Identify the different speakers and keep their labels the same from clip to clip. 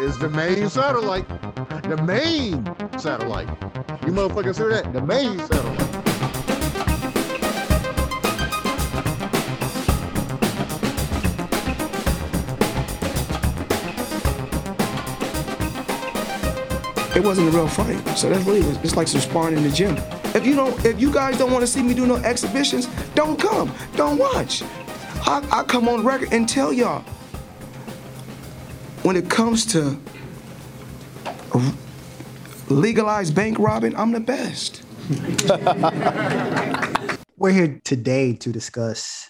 Speaker 1: is the main satellite. The main satellite. You motherfuckers hear that? The main satellite.
Speaker 2: It wasn't a real fight. So that's really it's like some sparring in the gym. If you don't, if you guys don't want to see me do no exhibitions, don't come. Don't watch. I, I come on record and tell y'all. When it comes to legalized bank robbing, I'm the best.
Speaker 3: We're here today to discuss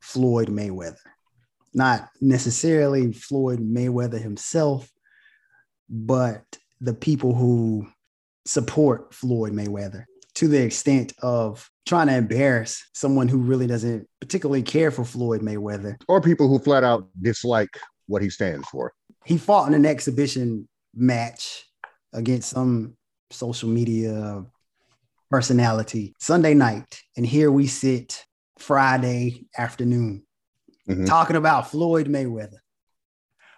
Speaker 3: Floyd Mayweather. Not necessarily Floyd Mayweather himself, but the people who support Floyd Mayweather to the extent of trying to embarrass someone who really doesn't particularly care for Floyd Mayweather.
Speaker 1: Or people who flat out dislike what he stands for.
Speaker 3: He fought in an exhibition match against some social media personality Sunday night. And here we sit Friday afternoon mm-hmm. talking about Floyd Mayweather.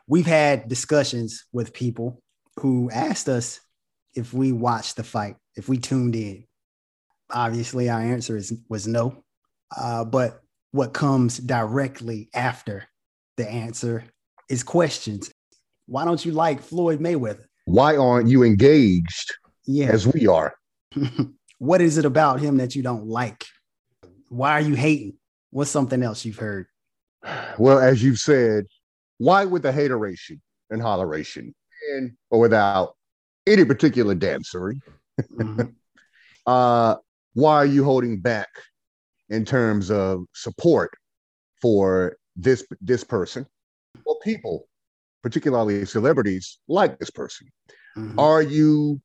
Speaker 3: We've had discussions with people who asked us if we watched the fight, if we tuned in. Obviously, our answer is was no. Uh, but what comes directly after the answer is questions. Why don't you like Floyd Mayweather?
Speaker 1: Why aren't you engaged yeah. as we are?
Speaker 3: what is it about him that you don't like? Why are you hating? What's something else you've heard?
Speaker 1: Well, as you've said, why with the hateration and holleration? and or without any particular dancery, mm-hmm. uh, why are you holding back in terms of support for this this person or people, particularly celebrities like this person? Mm-hmm. Are you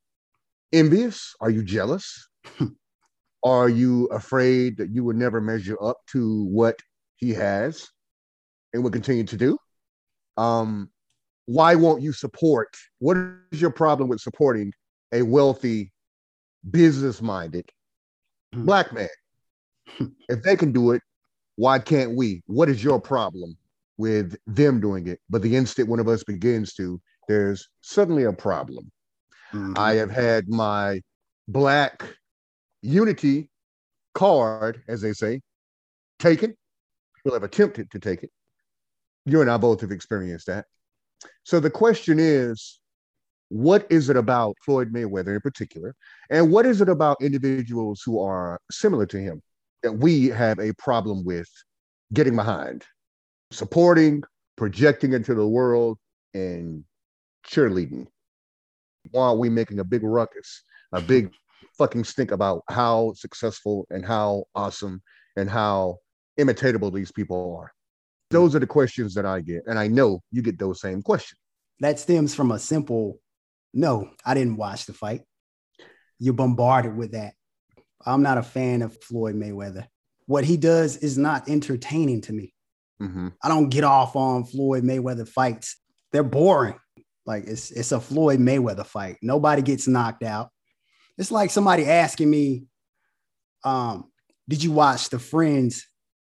Speaker 1: envious? Are you jealous? are you afraid that you will never measure up to what he has and will continue to do? Um, why won't you support? What is your problem with supporting a wealthy, business minded mm-hmm. black man? if they can do it, why can't we? What is your problem with them doing it? But the instant one of us begins to, there's suddenly a problem. Mm-hmm. I have had my black unity card, as they say, taken. People have attempted to take it. You and I both have experienced that. So the question is, what is it about Floyd Mayweather in particular? And what is it about individuals who are similar to him that we have a problem with getting behind, supporting, projecting into the world, and cheerleading? Why are we making a big ruckus, a big fucking stink about how successful and how awesome and how imitatable these people are? Those are the questions that I get. And I know you get those same questions.
Speaker 3: That stems from a simple no, I didn't watch the fight. You're bombarded with that. I'm not a fan of Floyd Mayweather. What he does is not entertaining to me. Mm-hmm. I don't get off on Floyd Mayweather fights. They're boring. Like it's it's a Floyd Mayweather fight. Nobody gets knocked out. It's like somebody asking me, um, did you watch the Friends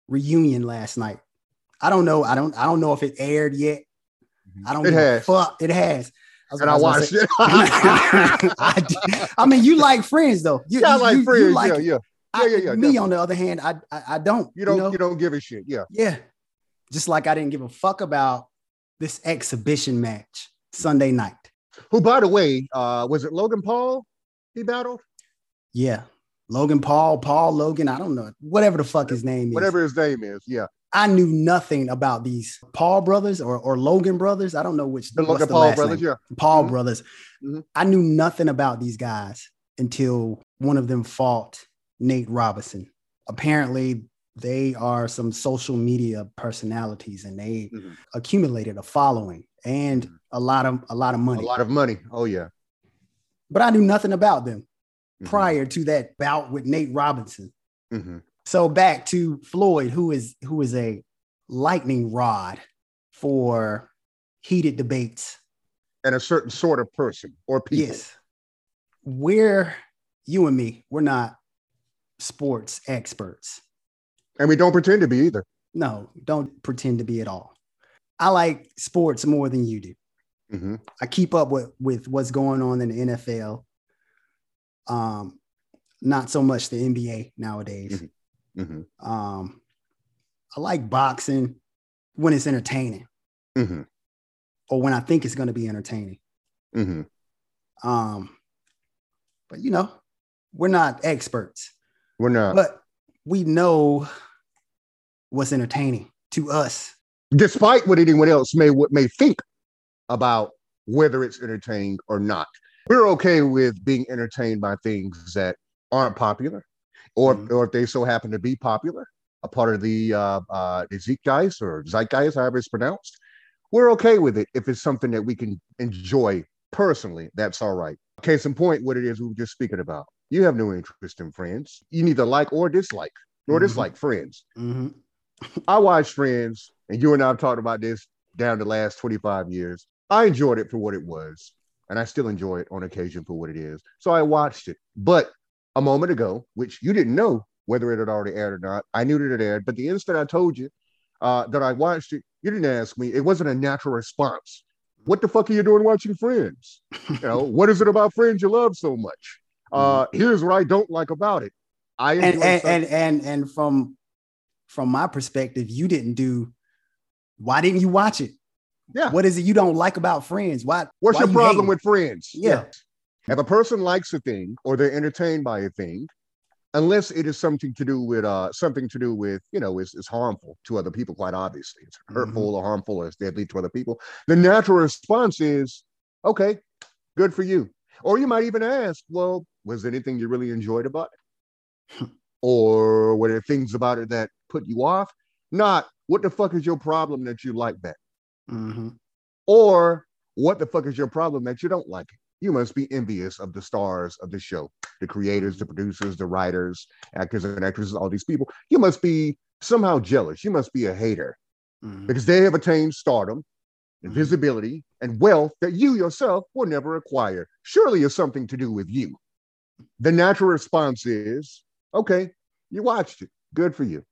Speaker 3: reunion last night? I don't know. I don't. I don't know if it aired yet. Mm-hmm. I don't.
Speaker 1: It has.
Speaker 3: Fuck. It has.
Speaker 1: I and I, I watched it.
Speaker 3: I, I, mean, you like Friends though. You,
Speaker 1: yeah, you, I like you, Friends. You like, yeah, yeah.
Speaker 3: Yeah, yeah, yeah. Me, definitely. on the other hand, I, I, I don't.
Speaker 1: You don't. You, know? you don't give a shit. Yeah.
Speaker 3: Yeah. Just like I didn't give a fuck about this exhibition match Sunday night.
Speaker 1: Who, by the way, uh, was it Logan Paul? He battled.
Speaker 3: Yeah, Logan Paul, Paul Logan. I don't know. Whatever the fuck his name
Speaker 1: is. Whatever his name is. Yeah.
Speaker 3: I knew nothing about these Paul brothers or, or Logan brothers. I don't know which
Speaker 1: the Logan Paul brothers, name. yeah.
Speaker 3: Paul mm-hmm. brothers. Mm-hmm. I knew nothing about these guys until one of them fought Nate Robinson. Apparently, they are some social media personalities and they mm-hmm. accumulated a following and mm-hmm. a lot of a lot of money.
Speaker 1: A lot of money. Oh yeah.
Speaker 3: But I knew nothing about them mm-hmm. prior to that bout with Nate Robinson. Mm-hmm. So back to Floyd, who is who is a lightning rod for heated debates.
Speaker 1: And a certain sort of person or people. Yes.
Speaker 3: We're you and me, we're not sports experts.
Speaker 1: And we don't pretend to be either.
Speaker 3: No, don't pretend to be at all. I like sports more than you do.
Speaker 1: hmm
Speaker 3: I keep up with with what's going on in the NFL. Um, not so much the NBA nowadays.
Speaker 1: Hmm
Speaker 3: Um, I like boxing when it's entertaining
Speaker 1: hmm
Speaker 3: or when I think it's going to be entertaining.
Speaker 1: hmm
Speaker 3: Um, but you know, we're not experts,
Speaker 1: We're not.
Speaker 3: but we know what's entertaining to us.
Speaker 1: despite what anyone else may what may think about whether it's entertaining or not. We're okay with being entertained by things that aren't popular, or
Speaker 3: Mhm.
Speaker 1: or if they so happen to be popular, a part of the uh, uh, zeitgeist or zeitgeist, however it's pronounced. We're okay with it if it's something that we can enjoy personally. That's all right. Case in point, what it is we were just speaking about. You have no interest in Friends. You neither like or dislike, nor
Speaker 3: Mhm.
Speaker 1: dislike Friends.
Speaker 3: Mhm.
Speaker 1: I watched Friends, and you and I have talked about this down the last 25 years. I enjoyed it for what it was, and I still enjoy it on occasion for what it is. So I watched it. But a moment ago, which you didn't know whether it had already aired or not, I knew that it aired. But the instant I told you uh, that I watched it, you didn't ask me. It wasn't a natural response. What the fuck are you doing watching Friends? You know, what is it about Friends you love so much? Uh, here's what I don't like about it. I
Speaker 3: And and, and and and from from my perspective, you didn't do. Why didn't you watch it?
Speaker 1: yeah.
Speaker 3: What is it you don't like about Friends? Why?
Speaker 1: What's
Speaker 3: why
Speaker 1: your
Speaker 3: you
Speaker 1: problem with friends?
Speaker 3: Yeah.
Speaker 1: If a person likes a thing or they're entertained by a thing, unless it is something to do with uh something to do with, you know, is is harmful to other people, quite obviously. It's hurtful or harmful or it's deadly to other people. The natural response is, okay, good for you. Or you might even ask, well, was there anything you really enjoyed about it? or were there things about it that put you off? Not what the fuck is your problem that you like that?
Speaker 3: Mhm.
Speaker 1: Or what the fuck is your problem that you don't like it? You must be envious of the stars of the show, the creators, the producers, the writers, actors and actresses, all these people. You must be somehow jealous. You must be a hater
Speaker 3: Mhm.
Speaker 1: because they have attained stardom and
Speaker 3: Mhm.
Speaker 1: visibility and wealth that you yourself will never acquire. Surely it's something to do with you. The natural response is okay, you watched it. Good for you.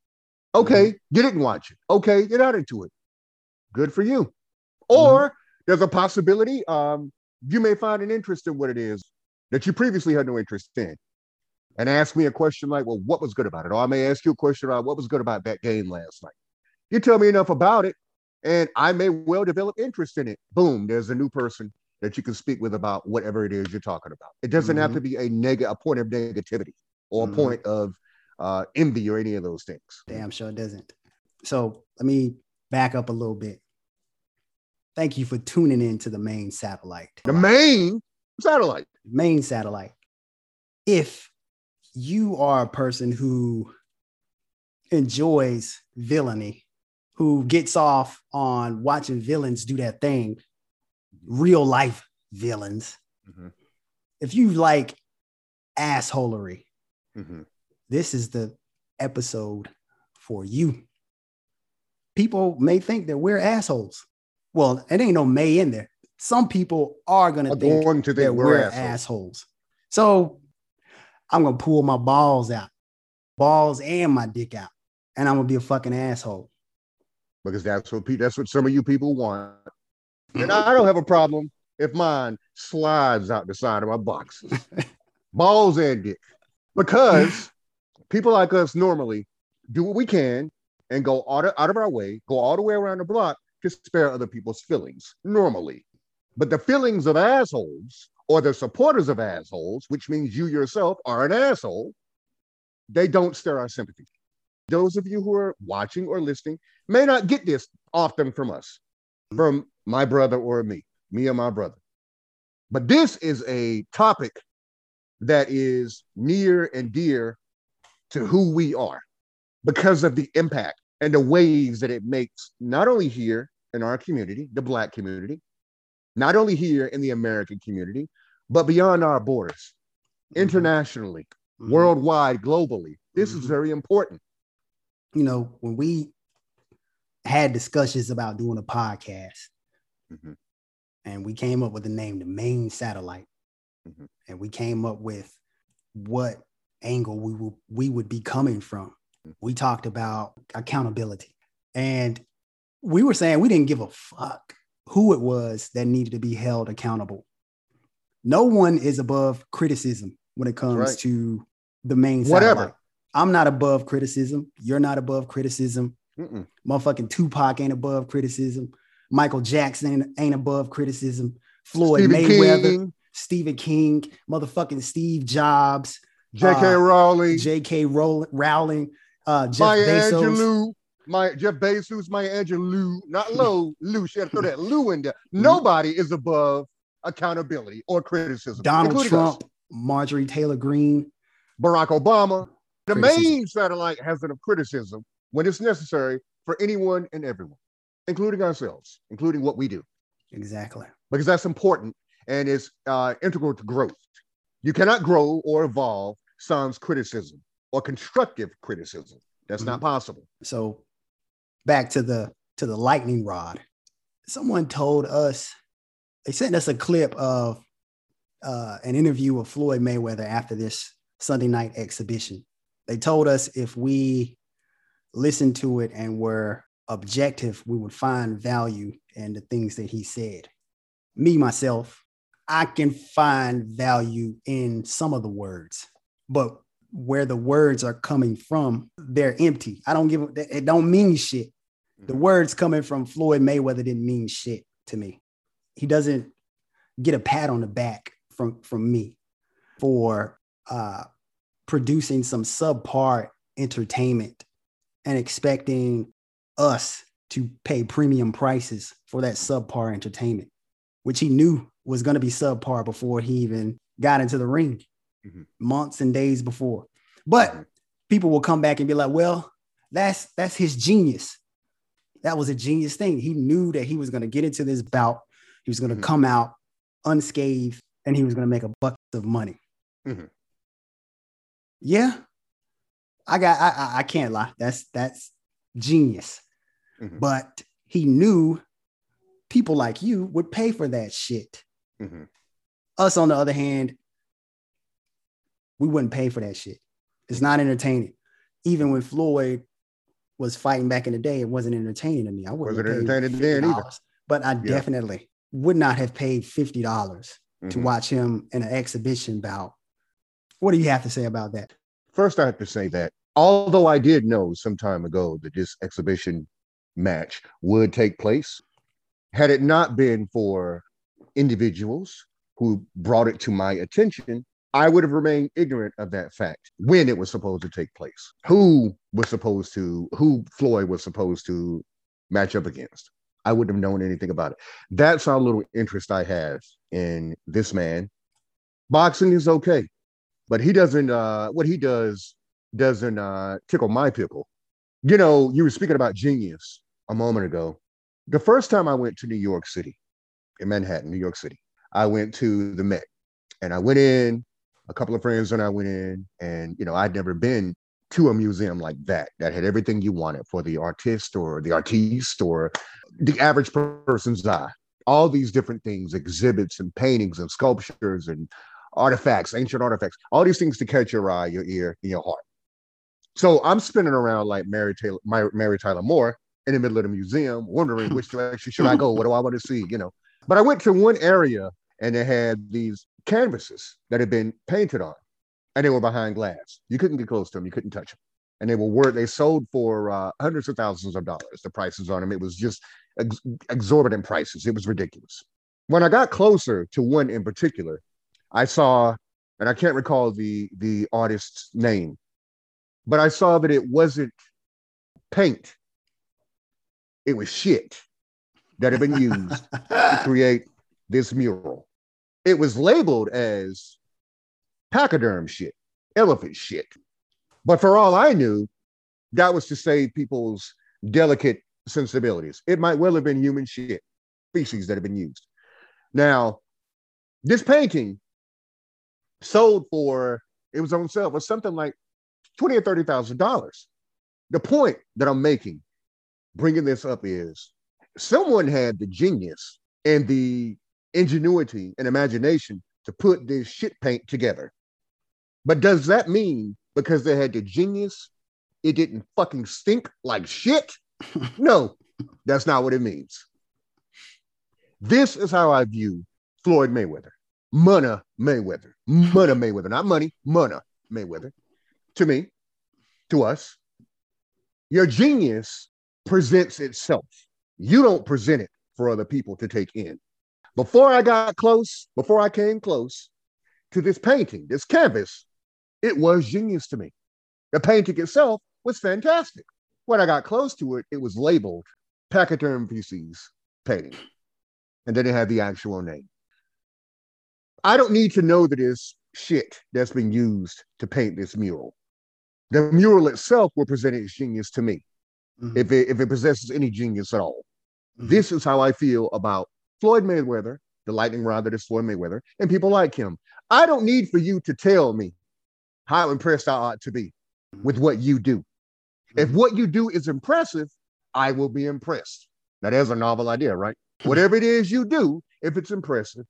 Speaker 1: Okay, you didn't watch it. Okay, you're not into it. Good for you. Or there's a possibility um, you may find an interest in what it is that you previously had no interest in. And ask me a question like, well, what was good about it? Or I may ask you a question about what was good about that game last night. You tell me enough about it, and I may well develop interest in it. Boom, there's a new person that you can speak with about whatever it is you're talking about. It doesn't have
Speaker 3: Mhm.
Speaker 1: to be a neg a point of negativity or
Speaker 3: Mhm.
Speaker 1: a point of uh, envy or any of those things.
Speaker 3: Damn sure it doesn't. So let me back up a little bit. Thank you for tuning in to the main satellite.
Speaker 1: The main satellite.
Speaker 3: main satellite. If you are a person who enjoys villainy, who gets off on watching villains do that thing, real life villains,
Speaker 1: Mhm.
Speaker 3: if you like assholery,
Speaker 1: Mhm.
Speaker 3: this is the episode for you. People may think that we're assholes. Well, it ain't no may in there. Some people are gonna
Speaker 1: I'm
Speaker 3: think
Speaker 1: going to
Speaker 3: that
Speaker 1: think
Speaker 3: we're,
Speaker 1: we're
Speaker 3: assholes.
Speaker 1: assholes.
Speaker 3: So I'm gonna pull my balls out, balls and my dick out, and I'm gonna be a fucking asshole.
Speaker 1: because that's what that's what some of you people want. And I don't have a problem if mine slides out the side of my boxes, balls and dick, because people like us normally do what we can and go out of, out of our way, go all the way around the block to spare other people's feelings normally. But the feelings of assholes or the supporters of assholes, which means you yourself are an asshole, they don't stir our sympathy. Those of you who are watching or listening may not get this often from us, from my brother or me, me or my brother. But this is a topic that is near and dear to who we are because of the impact and the waves that it makes, not only here in our community, the Black community, not only here in the American community, but beyond our borders, internationally,
Speaker 3: Mhm.
Speaker 1: worldwide, globally. This is
Speaker 3: Mhm.
Speaker 1: very important.
Speaker 3: You know, when we had discussions about doing a podcast,
Speaker 1: Mhm.
Speaker 3: and we came up with the name, the main satellite,
Speaker 1: Mhm.
Speaker 3: and we came up with what angle we will we would be coming from. We talked about accountability, and we were saying we didn't give a fuck who it was that needed to be held accountable. No one is above criticism when it comes
Speaker 1: right.
Speaker 3: to the main
Speaker 1: Whatever.
Speaker 3: satellite. I'm not above criticism. You're not above criticism.
Speaker 1: Mm-mm.
Speaker 3: Motherfucking Tupac ain't above criticism. Michael Jackson ain't, above criticism. Floyd
Speaker 1: Stephen
Speaker 3: Mayweather,
Speaker 1: King,
Speaker 3: Stephen King, motherfucking Steve Jobs,
Speaker 1: J.K.
Speaker 3: uh,
Speaker 1: Rowling,
Speaker 3: J.K. Rowling, uh, Jeff
Speaker 1: Maya
Speaker 3: Bezos.
Speaker 1: Angelou, my Jeff Bezos, Maya Angelou, not Low, Lou. She had to throw that Lou in there. Nobody is above accountability or criticism.
Speaker 3: Donald Trump,
Speaker 1: us.
Speaker 3: Marjorie Taylor Greene.
Speaker 1: Barack Obama. The
Speaker 3: Criticism.
Speaker 1: main satellite has enough criticism when it's necessary for anyone and everyone, including ourselves, including what we do,
Speaker 3: Exactly.
Speaker 1: because that's important and is uh, integral to growth. You cannot grow or evolve sans criticism or constructive criticism. That's not possible.
Speaker 3: So back to the to the lightning rod. Someone told us they sent us a clip of uh, an interview with Floyd Mayweather after this Sunday night exhibition. They told us if we listened to it and were objective, we would find value in the things that he said. Me, myself, I can find value in some of the words, but where the words are coming from, they're empty. I don't give it don't mean shit. The words coming from Floyd Mayweather didn't mean shit to me. He doesn't get a pat on the back from from me for uh, producing some subpar entertainment and expecting us to pay premium prices for that subpar entertainment, which he knew was going to be subpar before he even got into the ring
Speaker 1: Mhm.
Speaker 3: months and days before. But
Speaker 1: Mhm.
Speaker 3: people will come back and be like, well, that's that's his genius. That was a genius thing. He knew that he was going to get into this bout. He was going to
Speaker 1: Mhm.
Speaker 3: come out unscathed and he was going to make a bucket of money.
Speaker 1: Mhm.
Speaker 3: Yeah. I got I, I can't lie. That's that's genius.
Speaker 1: Mhm.
Speaker 3: But he knew people like you would pay for that shit. Us, on the other hand, we wouldn't pay for that shit. It's not entertaining. Even when Floyd was fighting back in the day, it wasn't entertaining to me. I wouldn't
Speaker 1: Wasn't entertaining then either.
Speaker 3: But I definitely would not have paid fifty dollars to
Speaker 1: Mhm.
Speaker 3: watch him in an exhibition bout. What do you have to say about that?
Speaker 1: First, I have to say that although I did know some time ago that this exhibition match would take place, had it not been for individuals who brought it to my attention, I would have remained ignorant of that fact when it was supposed to take place, who was supposed to, who Floyd was supposed to match up against. I wouldn't have known anything about it. That's how little interest I have in this man. Boxing is okay, but he doesn't, uh, what he does doesn't uh, tickle my pickle. You know, you were speaking about genius a moment ago. The first time I went to New York City, in Manhattan, New York City, I went to the Met and I went in, a couple of friends and I went in, and, you know, I'd never been to a museum like that, that had everything you wanted for the artist or the artiste or the average person's eye. All these different things, exhibits and paintings and sculptures and artifacts, ancient artifacts, all these things to catch your eye, your ear, and your heart. So I'm spinning around like Mary Taylor, Mary Tyler Moore in the middle of the museum, wondering which direction should I go? What do I want to see? You know. But I went to one area and they had these canvases that had been painted on, and they were behind glass. You couldn't get close to them. You couldn't touch them. And they were worth. They sold for uh, hundreds of thousands of dollars. The prices on them. It was just ex- exorbitant prices. It was ridiculous. When I got closer to one in particular, I saw, and I can't recall the the artist's name, but I saw that it wasn't paint. It was shit that had been used to create this mural. It was labeled as pachyderm shit, elephant shit. But for all I knew, that was to save people's delicate sensibilities. It might well have been human shit, species that have been used. Now, this painting sold for it was on sale for something like twenty or thirty thousand dollars. The point that I'm making, bringing this up, is someone had the genius and the ingenuity and imagination to put this shit paint together. But does that mean because they had the genius, it didn't fucking stink like shit? No, That's not what it means. This is how I view Floyd Mayweather. Money Mayweather. Money Mayweather. Not money, money Mayweather. To me, to us, your genius presents itself. You don't present it for other people to take in. Before I got close, before I came close to this painting, this canvas, it was genius to me. The painting itself was fantastic. When I got close to it, it was labeled Pachyderm Feces painting. And then it had the actual name. I don't need to know that it's shit that's been used to paint this mural. The mural itself will present its genius to me, mm-hmm. if, it, if it possesses any genius at all. Mm-hmm. This is how I feel about Floyd Mayweather, the lightning rod that is Floyd Mayweather, and people like him. I don't need for you to tell me how impressed I ought to be with what you do. If mm-hmm. what you do is impressive, I will be impressed. Now, there's a novel idea, right? Whatever it is you do, if it's impressive,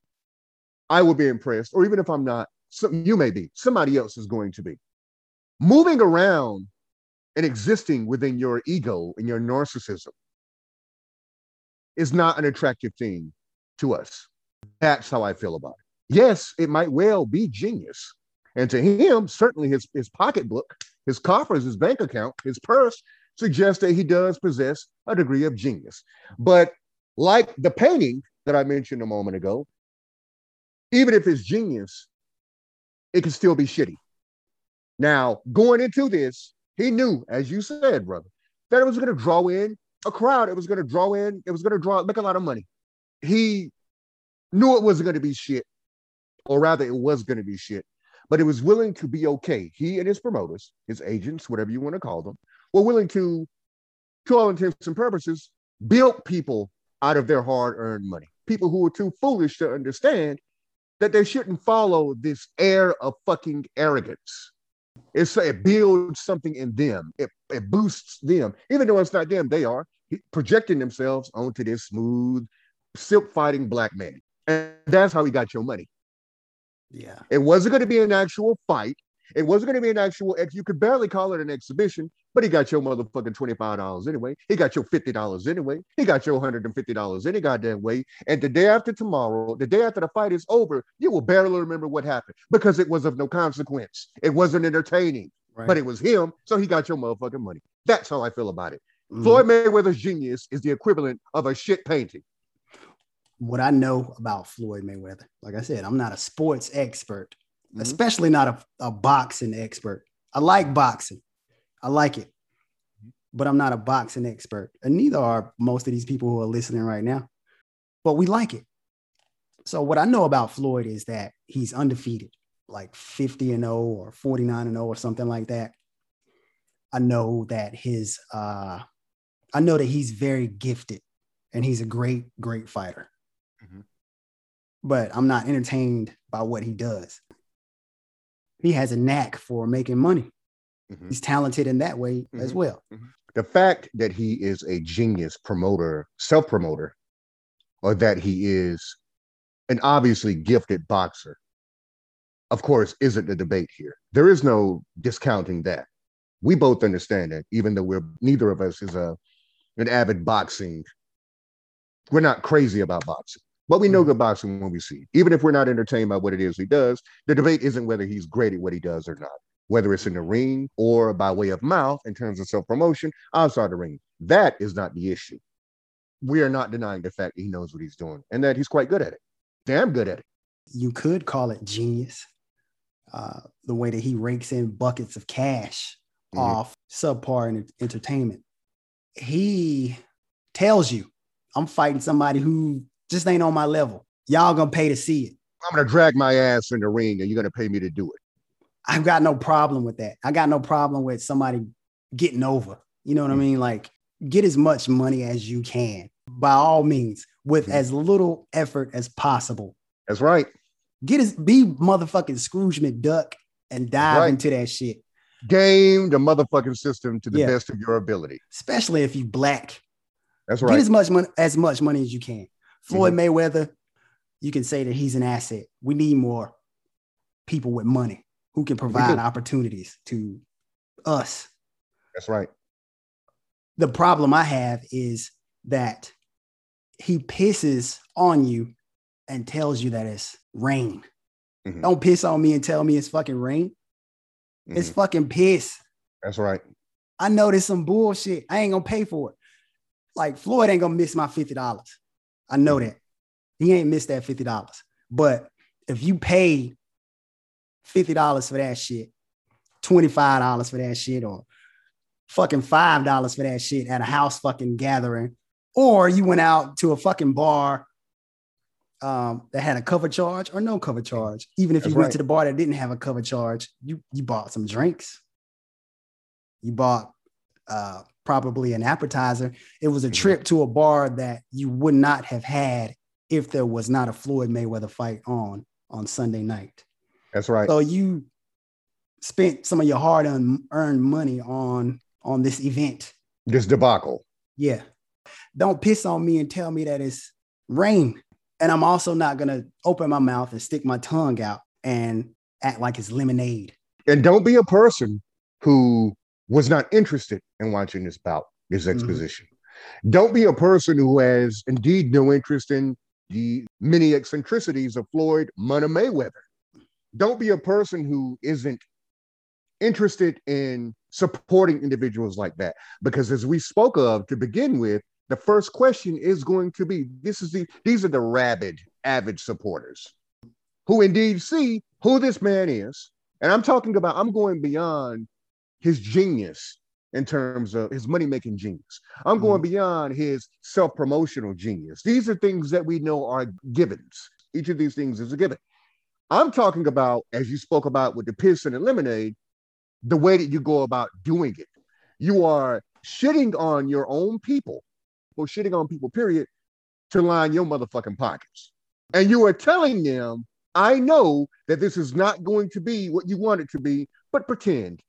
Speaker 1: I will be impressed. Or even if I'm not, some, you may be, somebody else is going to be. Moving around and existing within your ego and your narcissism is not an attractive thing to us. That's how I feel about it. Yes, it might well be genius. And to him, certainly his, his pocketbook, his coffers, his bank account, his purse suggests that he does possess a degree of genius. But like the painting that I mentioned a moment ago, even if it's genius, it can still be shitty. Now, going into this, he knew, as you said, brother, that it was going to draw in a crowd. It was going to draw in, it was going to draw, make a lot of money. He knew it wasn't going to be shit, or rather, it was going to be shit, but it was willing to be okay. He and his promoters, his agents, whatever you want to call them, were willing to, to all intents and purposes, build people out of their hard earned money. People who were too foolish to understand that they shouldn't follow this air of fucking arrogance. It's it builds something in them. It, it boosts them, even though it's not them. They are projecting themselves onto this smooth, silk fighting black man, and that's how he got your money.
Speaker 3: Yeah,
Speaker 1: it wasn't going to be an actual fight. It wasn't going to be an actual ex. You could barely call it an exhibition, but he got your motherfucking $25 anyway. He got your $50 anyway. He got your $150 any goddamn way. And the day after tomorrow, the day after the fight is over, you will barely remember what happened because it was of no consequence. It wasn't entertaining, right. but it was him. So he got your motherfucking money. That's how I feel about it. Mm-hmm. Floyd Mayweather's genius is the equivalent of a shit painting.
Speaker 3: What I know about Floyd Mayweather, like I said, I'm not a sports expert mm-hmm. especially not a, a boxing expert. I like boxing, I like it, but I'm not a boxing expert, and neither are most of these people who are listening right now. But we like it. So what I know about Floyd is that he's undefeated, like 50 and 0 or 49 and 0 or something like that. I know that his uh I know that he's very gifted and he's a great great fighter. Mm-hmm. But I'm not entertained by what he does he has a knack for making money. Mm-hmm. He's talented in that way mm-hmm. as well.
Speaker 1: Mm-hmm. The fact that he is a genius promoter, self promoter, or that he is an obviously gifted boxer, of course, isn't the debate here. There is no discounting that. We both understand that, even though we're neither of us is a an avid boxing. We're not crazy about boxing. But we know mm-hmm. good boxing when we see it. Even if we're not entertained by what it is he does, the debate isn't whether he's great at what he does or not, whether it's in the ring or by way of mouth in terms of self promotion outside the ring. That is not the issue. We are not denying the fact that he knows what he's doing and that he's quite good at it. Damn good at it.
Speaker 3: You could call it genius. Uh, the way that he rakes in buckets of cash mm-hmm. off subpar entertainment. He tells you, I'm fighting somebody who just ain't on my level. Y'all gonna pay to see it.
Speaker 1: I'm gonna drag my ass in the ring and you're gonna pay me to do it.
Speaker 3: I've got no problem with that. I got no problem with somebody getting over. You know what mm-hmm. I mean? Like, get as much money as you can by all means with mm-hmm. as little effort as possible.
Speaker 1: That's right.
Speaker 3: Get as be motherfucking Scrooge McDuck and dive right. into that shit.
Speaker 1: Game the motherfucking system to the yeah. best of your ability.
Speaker 3: Especially if you black.
Speaker 1: That's right.
Speaker 3: Get as much money as much money as you can. Floyd mm-hmm. Mayweather, you can say that he's an asset. We need more people with money who can provide opportunities to us.
Speaker 1: That's right.
Speaker 3: The problem I have is that he pisses on you and tells you that it's rain.
Speaker 1: Mhm.
Speaker 3: Don't piss on me and tell me it's fucking rain. It's
Speaker 1: Mhm.
Speaker 3: fucking piss.
Speaker 1: That's right.
Speaker 3: I know there's some bullshit. I ain't gonna pay for it. Like Floyd ain't gonna miss my fifty dollars. I know that he ain't missed that fifty dollars. But if you pay fifty dollars for that shit, twenty five dollars for that shit, or fucking five dollars for that shit at a house fucking gathering, or you went out to a fucking bar um, that had a cover charge or no cover charge. Even if you
Speaker 1: That's
Speaker 3: went to the bar that didn't have a cover charge, you you bought some drinks. You bought uh, probably an appetizer. It was a
Speaker 1: Mhm.
Speaker 3: trip to a bar that you would not have had if there was not a Floyd Mayweather fight on on Sunday night.
Speaker 1: That's right.
Speaker 3: So you spent some of your hard earned money on on this event.
Speaker 1: this debacle.
Speaker 3: Yeah. Don't piss on me and tell me that it's rain. And I'm also not gonna open my mouth and stick my tongue out and act like it's lemonade.
Speaker 1: And don't be a person who was not interested in watching this bout, this
Speaker 3: Mhm.
Speaker 1: exposition. Don't be a person who has indeed no interest in the many eccentricities of Floyd Money Mayweather. Don't be a person who isn't interested in supporting individuals like that. Because as we spoke of to begin with, the first question is going to be this is the these are the rabid, avid supporters who indeed see who this man is. And I'm talking about, I'm going beyond his genius in terms of his money making genius. I'm going mm-hmm. beyond his self promotional genius. These are things that we know are givens. Each of these things is a given. I'm talking about, as you spoke about with the piss and the lemonade, the way that you go about doing it. You are shitting on your own people, or shitting on people, period, to line your motherfucking pockets. And you are telling them, I know that this is not going to be what you want it to be, but pretend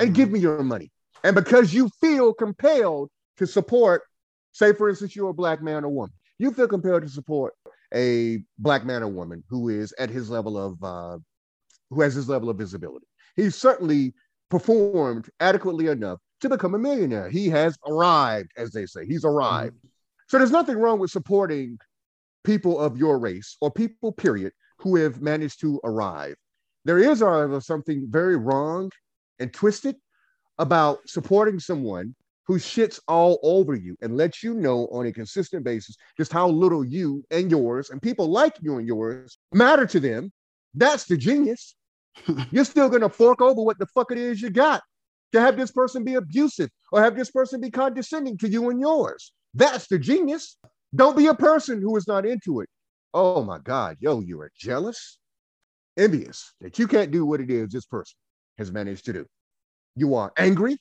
Speaker 1: and give me your money. And because you feel compelled to support, say, for instance, you're a black man or woman, you feel compelled to support a black man or woman who is at his level of, uh, who has his level of visibility. He's certainly performed adequately enough to become a millionaire. He has arrived, as they say, he's arrived. So there's nothing wrong with supporting people of your race or people, period, who have managed to arrive. There is, however, something very wrong and twisted about supporting someone who shits all over you and lets you know on a consistent basis just how little you and yours and people like you and yours matter to them. That's the genius. You're still going to fork over what the fuck it is you got to have this person be abusive or have this person be condescending to you and yours. That's the genius. Don't be a person who is not into it. Oh my God, yo, you are jealous, envious that you can't do what it is this person has managed to do. You are angry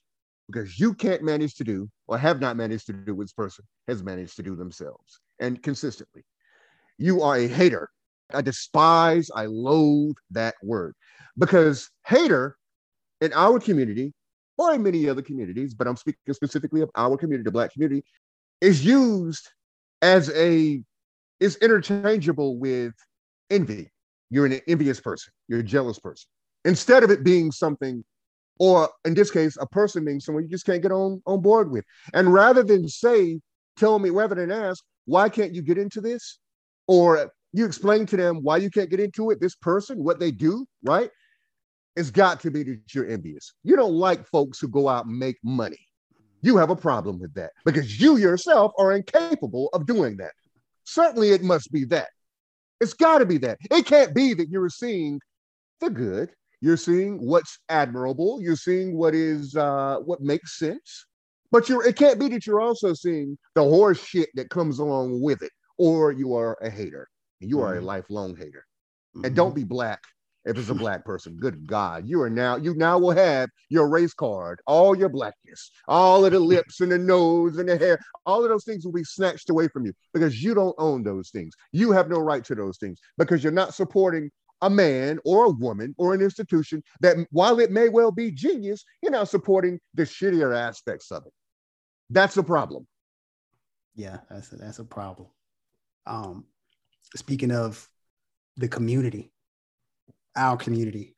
Speaker 1: because you can't manage to do or have not managed to do what this person has managed to do themselves and consistently. You are a hater. I despise, I loathe that word because hater in our community or in many other communities, but I'm speaking specifically of our community, the Black community, is used as a, is interchangeable with envy. You're an envious person, you're a jealous person. Instead of it being something, or in this case, a person being someone you just can't get on, on board with. And rather than say, tell me, rather than ask, why can't you get into this? Or you explain to them why you can't get into it, this person, what they do, right? It's got to be that you're envious. You don't like folks who go out and make money. You have a problem with that because you yourself are incapable of doing that. Certainly, it must be that. It's got to be that. It can't be that you're seeing the good. You're seeing what's admirable. You're seeing what is uh, what makes sense. But you're it can't be that you're also seeing the horse shit that comes along with it, or you are a hater. You are a
Speaker 3: Mhm.
Speaker 1: lifelong hater.
Speaker 3: Mm-hmm.
Speaker 1: And don't be black if it's a black person. Good God, you are now you now will have your race card, all your blackness, all of the lips and the nose and the hair, all of those things will be snatched away from you because you don't own those things. You have no right to those things because you're not supporting a man or a woman or an institution that while it may well be genius, you're not supporting the shittier aspects of it. That's a problem.
Speaker 3: Yeah, that's a, that's a problem. Um, speaking of the community, our community,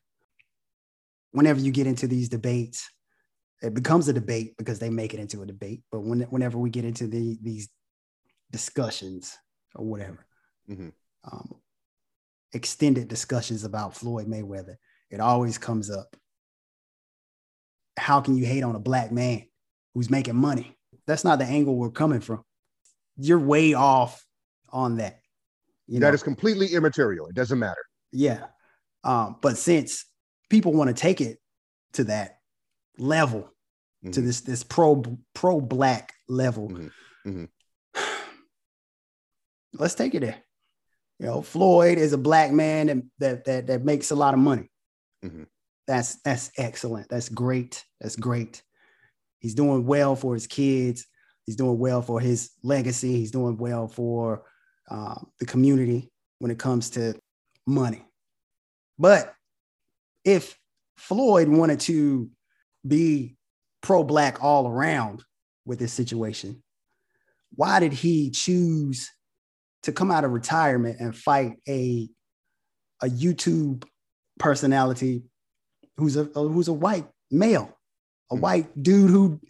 Speaker 3: whenever you get into these debates, it becomes a debate because they make it into a debate. But when, whenever we get into the, these discussions or whatever,
Speaker 1: Mhm.
Speaker 3: um, extended discussions about Floyd Mayweather, it always comes up. How can you hate on a black man who's making money? That's not the angle we're coming from. You're way off on that. You
Speaker 1: That
Speaker 3: know?
Speaker 1: is completely immaterial. It doesn't matter.
Speaker 3: Yeah. Um, but since people want to take it to that level, to
Speaker 1: Mhm.
Speaker 3: this this pro pro black level,
Speaker 1: Mhm. Mhm.
Speaker 3: let's take it there. You know, Floyd is a black man that that that, that makes a lot of money.
Speaker 1: Mhm.
Speaker 3: That's that's excellent. That's great. That's great. He's doing well for his kids. He's doing well for his legacy. He's doing well for uh, the community when it comes to money. But if Floyd wanted to be pro black all around with this situation, why did he choose to come out of retirement and fight a, a YouTube personality who's a, who's a white male, a
Speaker 1: Hmm.
Speaker 3: white dude who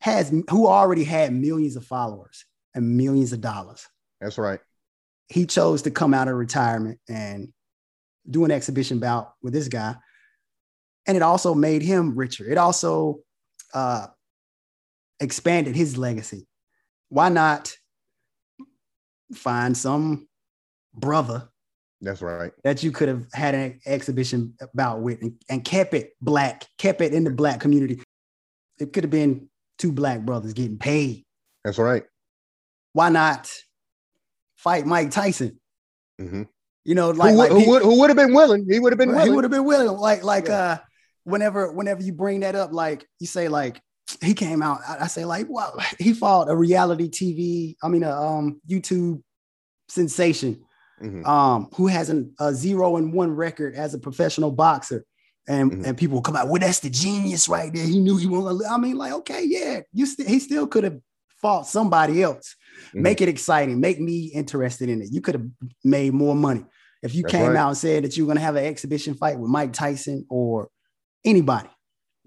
Speaker 3: has who already had millions of followers and millions of dollars?
Speaker 1: That's right.
Speaker 3: he chose to come out of retirement and do an exhibition bout with this guy. And it also made him richer. It also uh, expanded his legacy. Why not find some brother
Speaker 1: That's right.
Speaker 3: that you could have had an exhibition about with and, and kept it black, kept it in the black community? It could have been two black brothers getting paid.
Speaker 1: That's right.
Speaker 3: Why not fight Mike Tyson?
Speaker 1: hmm
Speaker 3: You know, like,
Speaker 1: who,
Speaker 3: like
Speaker 1: who would who would have been willing? He would have been
Speaker 3: Right, he
Speaker 1: willing.
Speaker 3: would have been willing. Like, like
Speaker 1: Yeah.
Speaker 3: uh whenever whenever you bring that up, like you say, like he came out, I, I say, like, wow, he fought a reality TV, I mean a um YouTube sensation,
Speaker 1: Mhm.
Speaker 3: um, who has an, a zero and one record as a professional boxer. And,
Speaker 1: Mhm.
Speaker 3: and people come out, well, that's the genius right there. He knew he wasn't. I mean, like, okay, yeah, you st- he still could have fought somebody else.
Speaker 1: Mhm.
Speaker 3: Make it exciting, make me interested in it. You could have made more money if you
Speaker 1: That's
Speaker 3: came
Speaker 1: right.
Speaker 3: out and said that you were going to have an exhibition fight with Mike Tyson or anybody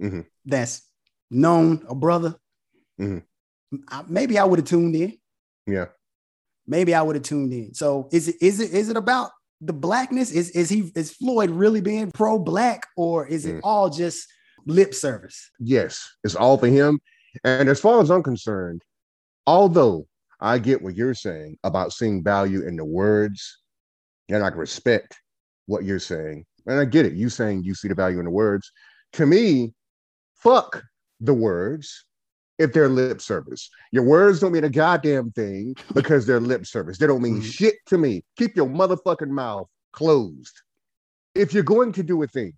Speaker 1: Mhm.
Speaker 3: that's known a brother.
Speaker 1: Mhm.
Speaker 3: I- maybe I would have tuned in.
Speaker 1: Yeah.
Speaker 3: Maybe I would have tuned in. So is it is it is it about the blackness? Is is he is Floyd really being pro black or is it
Speaker 1: Mm.
Speaker 3: all just lip service?
Speaker 1: Yes, it's all for him. And as far as I'm concerned, although I get what you're saying about seeing value in the words, and I can respect what you're saying, and I get it. You saying you see the value in the words. To me, fuck the words if they're lip service. Your words don't mean a goddamn thing because they're lip service. They don't mean
Speaker 3: Mhm.
Speaker 1: shit to me. Keep your motherfucking mouth closed. If you're going to do a thing,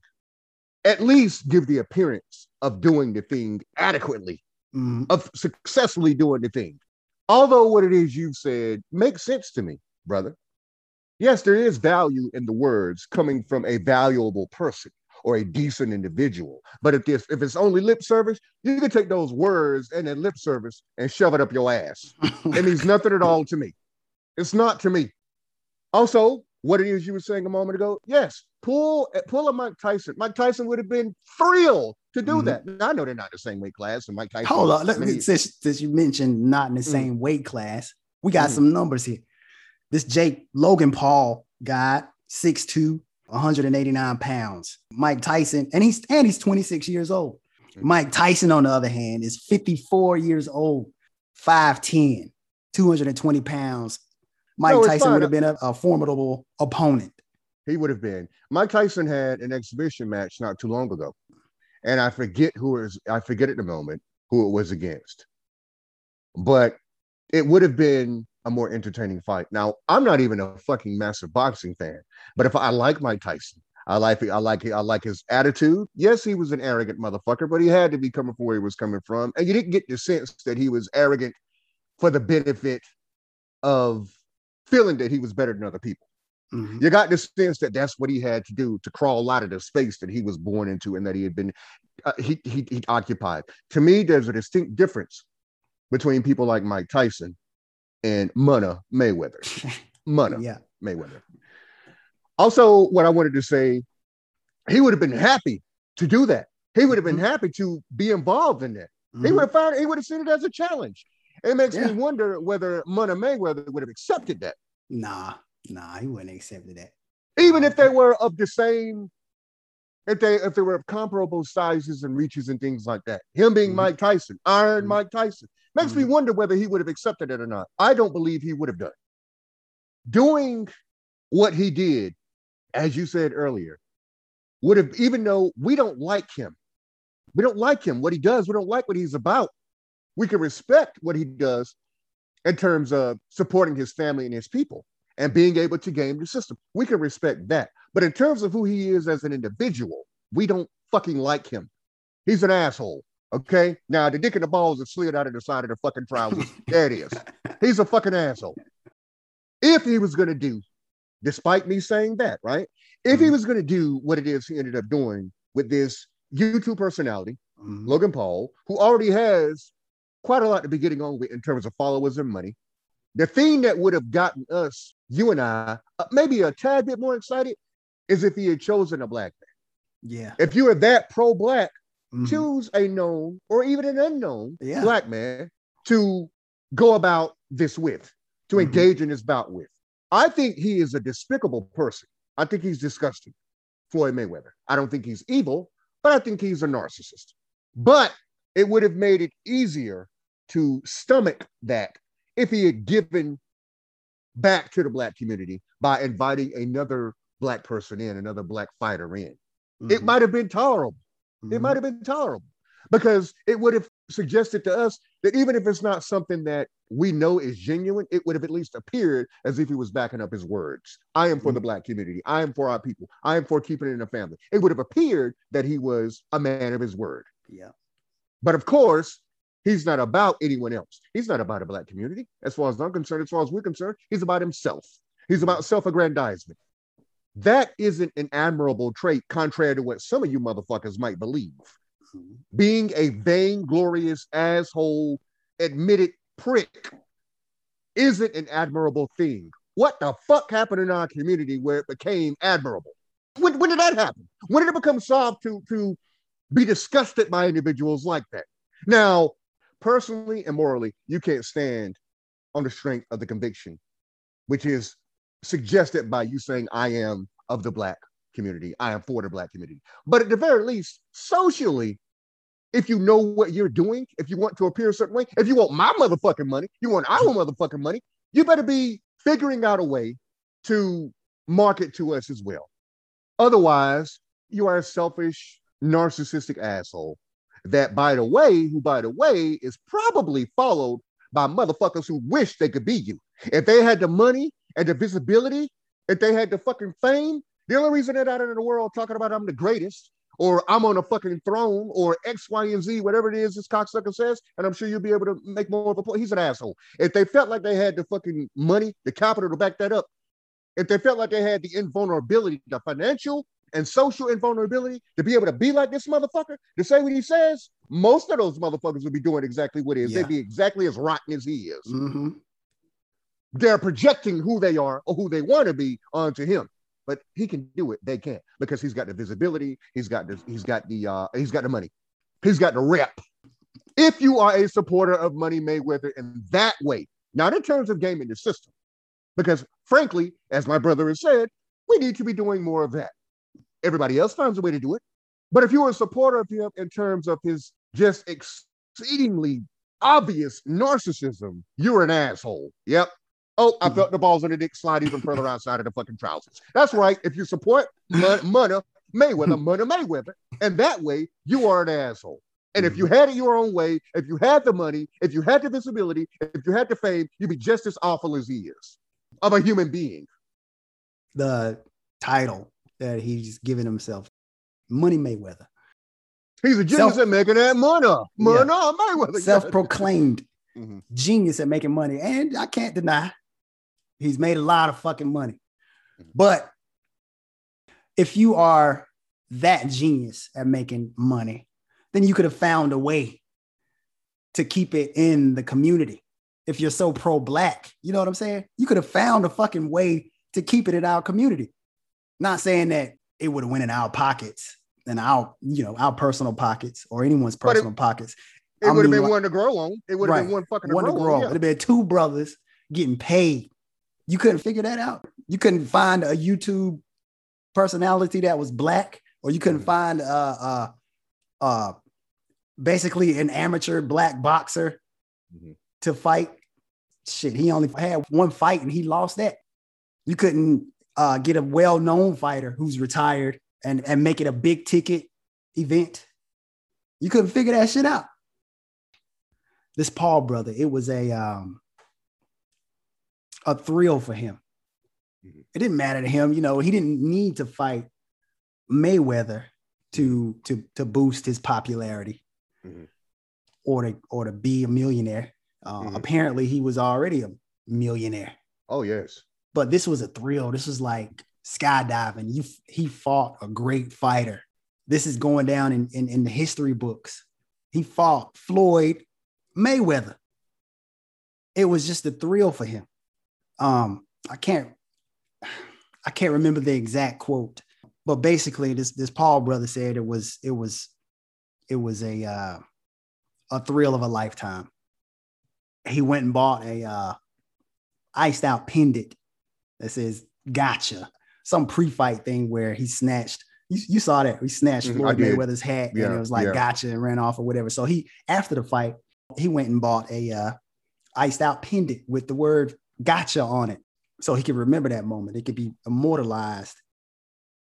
Speaker 1: at least give the appearance of doing the thing adequately,
Speaker 3: Mhm.
Speaker 1: of successfully doing the thing. Although what it is you've said makes sense to me, brother. Yes, there is value in the words coming from a valuable person or a decent individual. But if this if it's only lip service, you can take those words and that lip service and shove it up your ass. It means nothing at all to me. It's not to me. Also, what it is you were saying a moment ago, yes, pull pull a Mike Tyson. Mike Tyson would have been thrilled to do
Speaker 3: Mhm.
Speaker 1: that. I know they're not the same weight class, and Mike Tyson.
Speaker 3: Hold on. Let me, since, since you mentioned not in the
Speaker 1: Mm.
Speaker 3: same weight class, we got
Speaker 1: Mhm.
Speaker 3: some numbers here. This Jake Logan Paul guy, 6'2, 189 pounds. Mike Tyson, and he's and he's 26 years old. Mike Tyson, on the other hand, is 54 years old, 5'10, 220 pounds. Mike
Speaker 1: No,
Speaker 3: Tyson would have been a, a formidable opponent.
Speaker 1: he would have been. Mike Tyson had an exhibition match not too long ago, and I forget who is. I forget at the moment who it was against, but it would have been a more entertaining fight. Now, I'm not even a fucking massive boxing fan, but if I like Mike Tyson, I like I like I like his attitude. Yes, he was an arrogant motherfucker, but he had to be coming from where he was coming from, and you didn't get the sense that he was arrogant for the benefit of feeling that he was better than other people
Speaker 3: Mhm.
Speaker 1: you got the sense that that's what he had to do to crawl out of the space that he was born into and that he had been uh, he, he he occupied to me there's a distinct difference between people like mike tyson and Munna mayweather Munna
Speaker 3: Yeah.
Speaker 1: mayweather also what i wanted to say he would have been happy to do that he would have been
Speaker 3: Mhm.
Speaker 1: happy to be involved in that he
Speaker 3: Mhm.
Speaker 1: would have found he would have seen it as a challenge It makes
Speaker 3: Yeah.
Speaker 1: me wonder whether Money Mayweather would have accepted that,
Speaker 3: Nah, nah, he wouldn't have accepted that.
Speaker 1: even if they were of the same, if they if they were of comparable sizes and reaches and things like that. Him being
Speaker 3: Mhm.
Speaker 1: Mike Tyson, Iron
Speaker 3: Mhm.
Speaker 1: Mike Tyson, makes me mm-hmm. wonder whether he would have accepted it or not. I don't believe he would have done. it. Doing what he did, as you said earlier, would have even though we don't like him, we don't like him, what he does, we don't like what he's about. We can respect what he does in terms of supporting his family and his people and being able to game the system. We can respect that. But in terms of who he is as an individual, we don't fucking like him. He's an asshole. Okay. Now the dick and the balls have slid out of the side of the fucking trousers. there it is. He's a fucking asshole. If he was gonna do, despite me saying that, right? If he
Speaker 3: Mhm.
Speaker 1: was gonna do what it is he ended up doing with this YouTube personality,
Speaker 3: Mhm.
Speaker 1: Logan Paul, who already has quite a lot to be getting on with in terms of followers and money. The thing that would have gotten us, you and I, uh, maybe a tad bit more excited is if he had chosen a black man.
Speaker 3: Yeah.
Speaker 1: If you were that pro black,
Speaker 3: Mhm.
Speaker 1: choose a known or even an unknown
Speaker 3: Yeah.
Speaker 1: black man to go about this with, to
Speaker 3: Mhm.
Speaker 1: engage in this bout with. I think he is a despicable person. I think he's disgusting, Floyd Mayweather. I don't think he's evil, but I think he's a narcissist. But it would have made it easier to stomach that if he had given back to the black community by inviting another black person in, another black fighter in. It
Speaker 3: Mhm.
Speaker 1: might have been tolerable. It
Speaker 3: Mhm.
Speaker 1: might have been tolerable because it would have suggested to us that even if it's not something that we know is genuine, it would have at least appeared as if he was backing up his words. I am for the black community. I am for our people. I am for keeping it in the family. It would have appeared that he was a man of his word.
Speaker 3: Yeah.
Speaker 1: But of course, he's not about anyone else. He's not about a black community. As far as I'm concerned, as far as we're concerned, he's about himself. He's about self-aggrandizement. That isn't an admirable trait, contrary to what some of you motherfuckers might believe.
Speaker 3: Mhm.
Speaker 1: Being a vainglorious asshole, admitted prick isn't an admirable thing. What the fuck happened in our community where it became admirable? When, when did that happen? When did it become soft to, to be disgusted by individuals like that? Now, personally and morally, you can't stand on the strength of the conviction, which is suggested by you saying, I am of the Black community, I am for the Black community. But at the very least, socially, if you know what you're doing, if you want to appear a certain way, if you want my motherfucking money, you want our motherfucking money, you better be figuring out a way to market to us as well. Otherwise, you are a selfish, narcissistic asshole that, by the way, who, by the way, is probably followed by motherfuckers who wish they could be you. If they had the money and the visibility, if they had the fucking fame, the only reason they're out in the world talking about I'm the greatest or I'm on a fucking throne or X, Y, and Z, whatever it is this cocksucker says, and I'm sure you'll be able to make more of a point. He's an asshole. If they felt like they had the fucking money, the capital to back that up, if they felt like they had the invulnerability, the financial and social invulnerability to be able to be like this motherfucker, to say what he says, most of those motherfuckers would be doing exactly what it is.
Speaker 3: Yeah.
Speaker 1: They'd be exactly as rotten as he is.
Speaker 3: Mhm.
Speaker 1: They're projecting who they are or who they want to be onto him. But he can do it. They can't because he's got the visibility. He's got the he's got the uh he's got the money. He's got the rep. If you are a supporter of Money Mayweather in that way, not in terms of gaming the system, because frankly, as my brother has said, we need to be doing more of that. Everybody else finds a way to do it. But if you're a supporter of him in terms of his just exceedingly obvious narcissism, you're an asshole. Yep. Oh, I felt the balls on the dick slide even further outside of the fucking trousers. That's right. If you support Mon- Money Mayweather, Money Mayweather, and that way you are an asshole. And if you had it your own way, if you had the money, if you had the visibility, if you had the fame, you'd be just as awful as he is of a human being.
Speaker 3: The title that he's given himself, Money Mayweather,
Speaker 1: He's a genius
Speaker 3: Self-
Speaker 1: at making that money. Money Mayweather.
Speaker 3: self-proclaimed
Speaker 1: Mhm.
Speaker 3: genius at making money, and I can't deny he's made a lot of fucking money. But if you are that genius at making money, then you could have found a way to keep it in the community. If you're so pro-black, you know what I'm saying? You could have found a fucking way to keep it in our community. Not saying that it would have went in our pockets and our, you know, our personal pockets or anyone's
Speaker 1: But it-
Speaker 3: personal pockets.
Speaker 1: It would have been
Speaker 3: like-
Speaker 1: one to grow on. It would have
Speaker 3: Right.
Speaker 1: been one fucking to
Speaker 3: one to
Speaker 1: grow
Speaker 3: grow.
Speaker 1: on.
Speaker 3: It'd have been two brothers getting paid. You couldn't figure that out. You couldn't find a YouTube personality that was black, or you couldn't
Speaker 1: Mhm.
Speaker 3: find uh uh uh basically an amateur black boxer
Speaker 1: Mhm.
Speaker 3: to fight. Shit, he only had one fight and he lost that. You couldn't uh get a well-known fighter who's retired and and make it a big ticket event. You couldn't figure that shit out this Paul brother, it was a um a thrill for him.
Speaker 1: Mhm.
Speaker 3: It didn't matter to him, you know, he didn't need to fight Mayweather to to to boost his popularity
Speaker 1: Mhm.
Speaker 3: or to or to be a millionaire. Uh,
Speaker 1: Mhm.
Speaker 3: Apparently, he was already a millionaire,
Speaker 1: Oh yes.
Speaker 3: but this was a thrill. This was like skydiving. You he fought a great fighter. This is going down in, in, in the history books. He fought Floyd Mayweather. It was just a thrill for him. Um, I can't I can't remember the exact quote, but basically this this Paul brother said it was it was it was a uh, a thrill of a lifetime. He went and bought a uh, iced out pendant that says "Gotcha," some pre-fight thing where he snatched. You, you saw that he snatched
Speaker 1: Mhm, I
Speaker 3: Floyd. Mayweather's hat and it was like
Speaker 1: yeah.
Speaker 3: "Gotcha" and ran off or whatever. So he after the fight he went and bought a uh, iced out pendant with the word "Gotcha" on it, so he can remember that moment. It could be immortalized.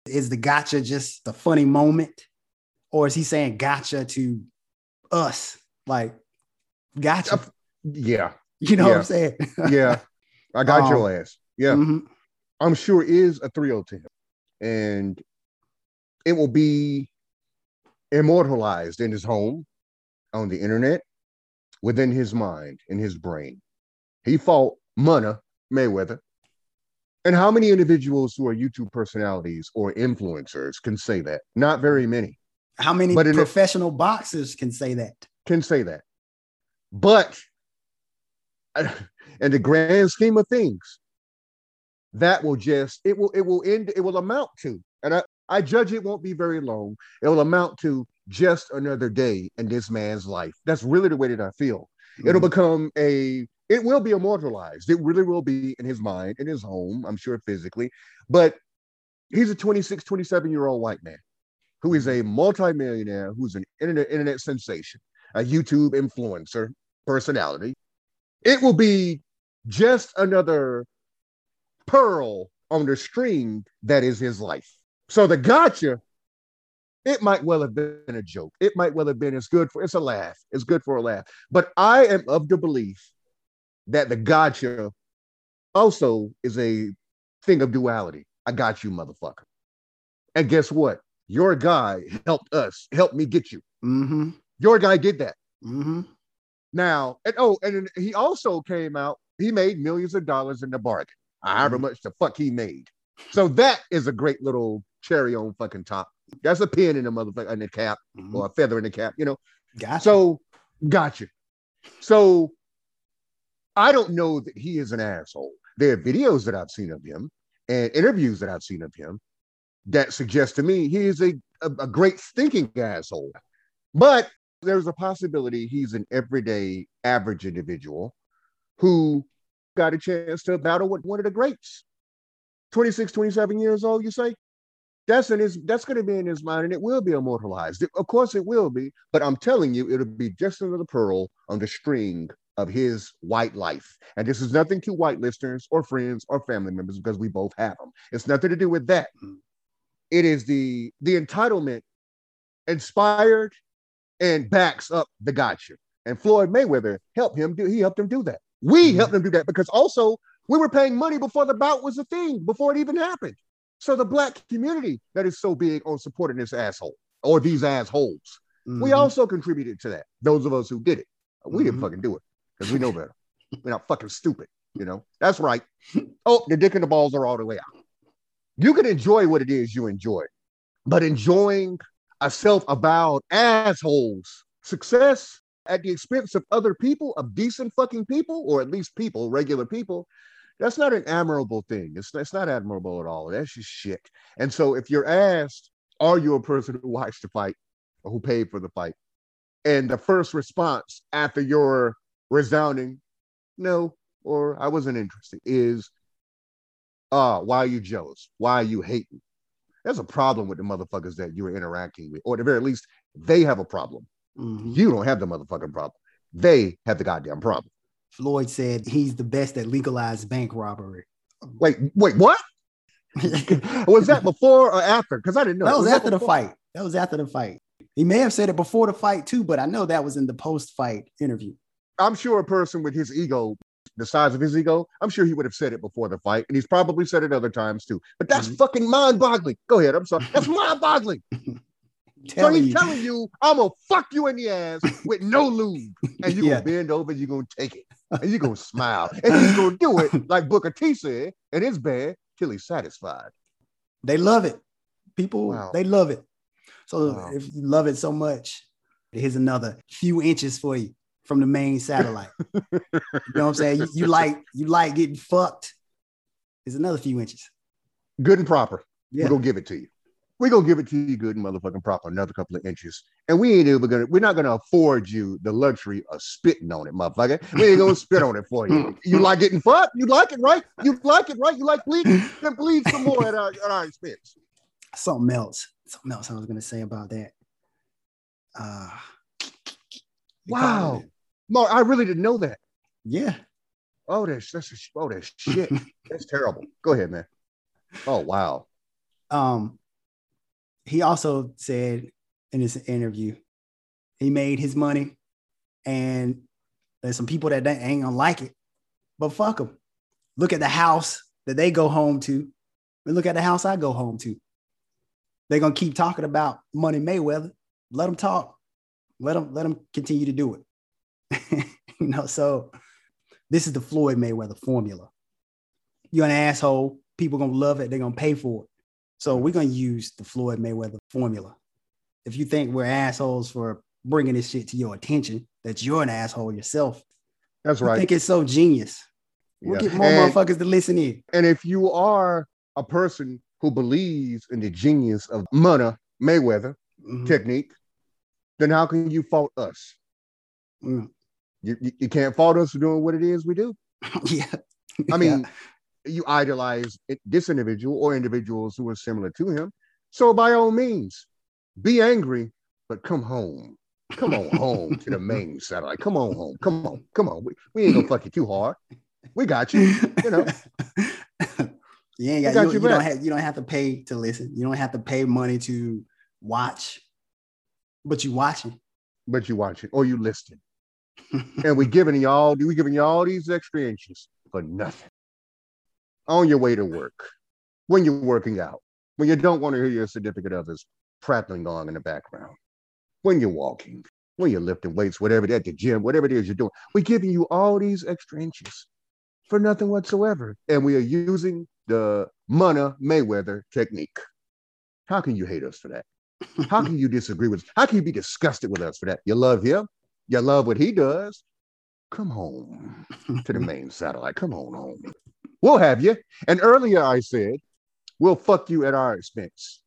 Speaker 3: Is the "Gotcha" just a funny moment, or is he saying "Gotcha" to us? Like, "Gotcha,"
Speaker 1: Uh, Yeah.
Speaker 3: you know what. I'm saying?
Speaker 1: Yeah. I got
Speaker 3: Um,
Speaker 1: your ass. Yeah.
Speaker 3: Mhm.
Speaker 1: I'm sure is a thrill to him. And it will be immortalized in his home, on the internet, within his mind, in his brain. He fought Money Mayweather. And how many individuals who are YouTube personalities or influencers can say that? Not very many
Speaker 3: How many
Speaker 1: But in a-
Speaker 3: professional boxers can say that?
Speaker 1: can say that. But in the grand scheme of things, that will just it will it will end it will amount to, and I, I judge it won't be very long. It will amount to just another day in this man's life. That's really the way that I feel. It'll
Speaker 3: Mhm.
Speaker 1: become a it will be immortalized. It really will be in his mind, in his home, I'm sure physically. But he's a 26, 27 year old white man who is a multimillionaire, who's an internet internet sensation, a YouTube influencer personality. It will be just another pearl on the string that is his life. So the gotcha, it might well have been a joke. It might well have been it's good for it's a laugh. It's good for a laugh. But I am of the belief that the gotcha also is a thing of duality. I got you, motherfucker. And guess what? Your guy helped us, helped me get you.
Speaker 3: Mhm.
Speaker 1: Your guy did that.
Speaker 3: Mhm.
Speaker 1: Now, and oh, and he also came out, he made millions of dollars in the bargain, however
Speaker 3: Mhm.
Speaker 1: much the fuck he made. So that is a great little cherry on fucking top. That's a pin in the motherfucker in the cap
Speaker 3: Mhm.
Speaker 1: or a feather in the cap, you know.
Speaker 3: Gotcha.
Speaker 1: So gotcha. So I don't know that he is an asshole. There are videos that I've seen of him and interviews that I've seen of him that suggest to me he is a, a, a great thinking asshole. But there's a possibility he's an everyday average individual who got a chance to battle with one of the greats. 26, 27 years old, you say? That's in his that's gonna be in his mind and it will be immortalized. Of course it will be, but I'm telling you, it'll be just another pearl on the string of his white life. And this is nothing to white listeners or friends or family members because we both have them. It's nothing to do with that.
Speaker 3: Mm.
Speaker 1: It is the the entitlement inspired and backs up the gotcha. And Floyd Mayweather helped him do he helped him do that. We
Speaker 3: Mhm.
Speaker 1: helped him do that because also we were paying money before the bout was a thing, before it even happened. So the black community that is so big on supporting this asshole or these assholes, we
Speaker 3: Mhm.
Speaker 1: also contributed to that. Those of us who did it, we didn't
Speaker 3: Mhm.
Speaker 1: fucking do it because we know better. We're not fucking stupid, you know. That's right. Oh, the dick and the balls are all the way out. You can enjoy what it is you enjoy, but enjoying a self-avowed asshole's success at the expense of other people, of decent fucking people, or at least people, regular people, that's not an admirable thing. It's, it's not admirable at all. That's just shit. And so if you're asked, are you a person who watched the fight or who paid for the fight? and the first response after your resounding no or I wasn't interested is uh why are you jealous? Why are you hating? There's a problem with the motherfuckers that you are interacting with, or at the very least, they have a problem.
Speaker 3: Mhm.
Speaker 1: You don't have the motherfucking problem. They have the goddamn problem.
Speaker 3: Floyd said he's the best at legalized bank robbery.
Speaker 1: Wait, wait, what? Was that before or after? Because I didn't know.
Speaker 3: that was after the fight. That was after the fight. He may have said it before the fight too, but I know that was in the post-fight interview.
Speaker 1: I'm sure a person with his ego, the size of his ego, I'm sure he would have said it before the fight, and he's probably said it other times too. But that's
Speaker 3: Mhm.
Speaker 1: fucking mind-boggling. Go ahead. I'm sorry. That's mind-boggling. So he's
Speaker 3: you.
Speaker 1: telling you, I'm gonna fuck you in the ass with no lube, and you're
Speaker 3: Yeah.
Speaker 1: gonna bend over, and you're gonna take it, and you're gonna smile, and he's gonna do it like Booker T said in his bed till he's satisfied.
Speaker 3: They love it. People,
Speaker 1: Wow.
Speaker 3: they love it. So
Speaker 1: Wow.
Speaker 3: if you love it so much, here's another few inches for you from the main satellite. you know what I'm saying? You, you like you like getting fucked. Here's another few inches.
Speaker 1: Good and proper.
Speaker 3: Yeah.
Speaker 1: We're gonna give it to you. We're gonna give it to you good and motherfucking proper, another couple of inches. And we ain't even gonna, we're not gonna afford you the luxury of spitting on it, motherfucker. We ain't gonna spit on it for you. You like getting fucked? You like it, right? You like it, right? You like bleeding? Then bleed some more at our at our expense.
Speaker 3: Something else. Something else I was gonna say about that. Uh
Speaker 1: Wow. Mark, I really didn't know that.
Speaker 3: Yeah.
Speaker 1: Oh, that's that's oh that's shit. That's terrible. Go ahead, man. Oh wow.
Speaker 3: Um, he also said in this interview, he made his money, and there's some people that ain't- ain't gonna like it, but fuck them. Look at the house that they go home to, and look at the house I go home to. They're gonna keep talking about Money Mayweather. Let them talk. Let them let them continue to do it. you know, so this is the Floyd Mayweather formula. You're an asshole. People gonna love it. They're gonna pay for it. So we're gonna use the Floyd Mayweather formula. If you think we're assholes for bringing this shit to your attention, that you're an asshole yourself.
Speaker 1: That's right.
Speaker 3: I think it's so genius. We'll
Speaker 1: Yeah.
Speaker 3: get more
Speaker 1: And-
Speaker 3: motherfuckers to listen in.
Speaker 1: And if you are a person who believes in the genius of Money Mayweather
Speaker 3: Mhm.
Speaker 1: technique, then how can you fault us?
Speaker 3: Mm.
Speaker 1: You, you, you can't fault us for doing what it is we do.
Speaker 3: yeah.
Speaker 1: I mean, you idolize it- this individual or individuals who are similar to him. So by all means, be angry, but come home. Come on home to the main satellite. Come on home. Come on. Come on. We, we ain't gonna fuck you too hard. We got you. You know.
Speaker 3: you ain't got,
Speaker 1: got
Speaker 3: you,
Speaker 1: your
Speaker 3: you don't have you don't have to pay to listen. You don't have to pay money to watch, but you watching.
Speaker 1: But you watch it or you listen. And we giving you all we giving you all these extra inches for nothing. On your way to work, when you're working out, when you don't want to hear your significant others prattling on in the background, when you're walking, when you're lifting weights, whatever at the gym, whatever it is you're doing, we're giving you all these extra inches for nothing whatsoever. And we are using the Money Mayweather technique. How can you hate us for that? How can you disagree with us? How can you be disgusted with us for that? You love him, you love what he does. Come home to the main satellite. Come on home. We'll have you. And earlier I said, we'll fuck you at our expense.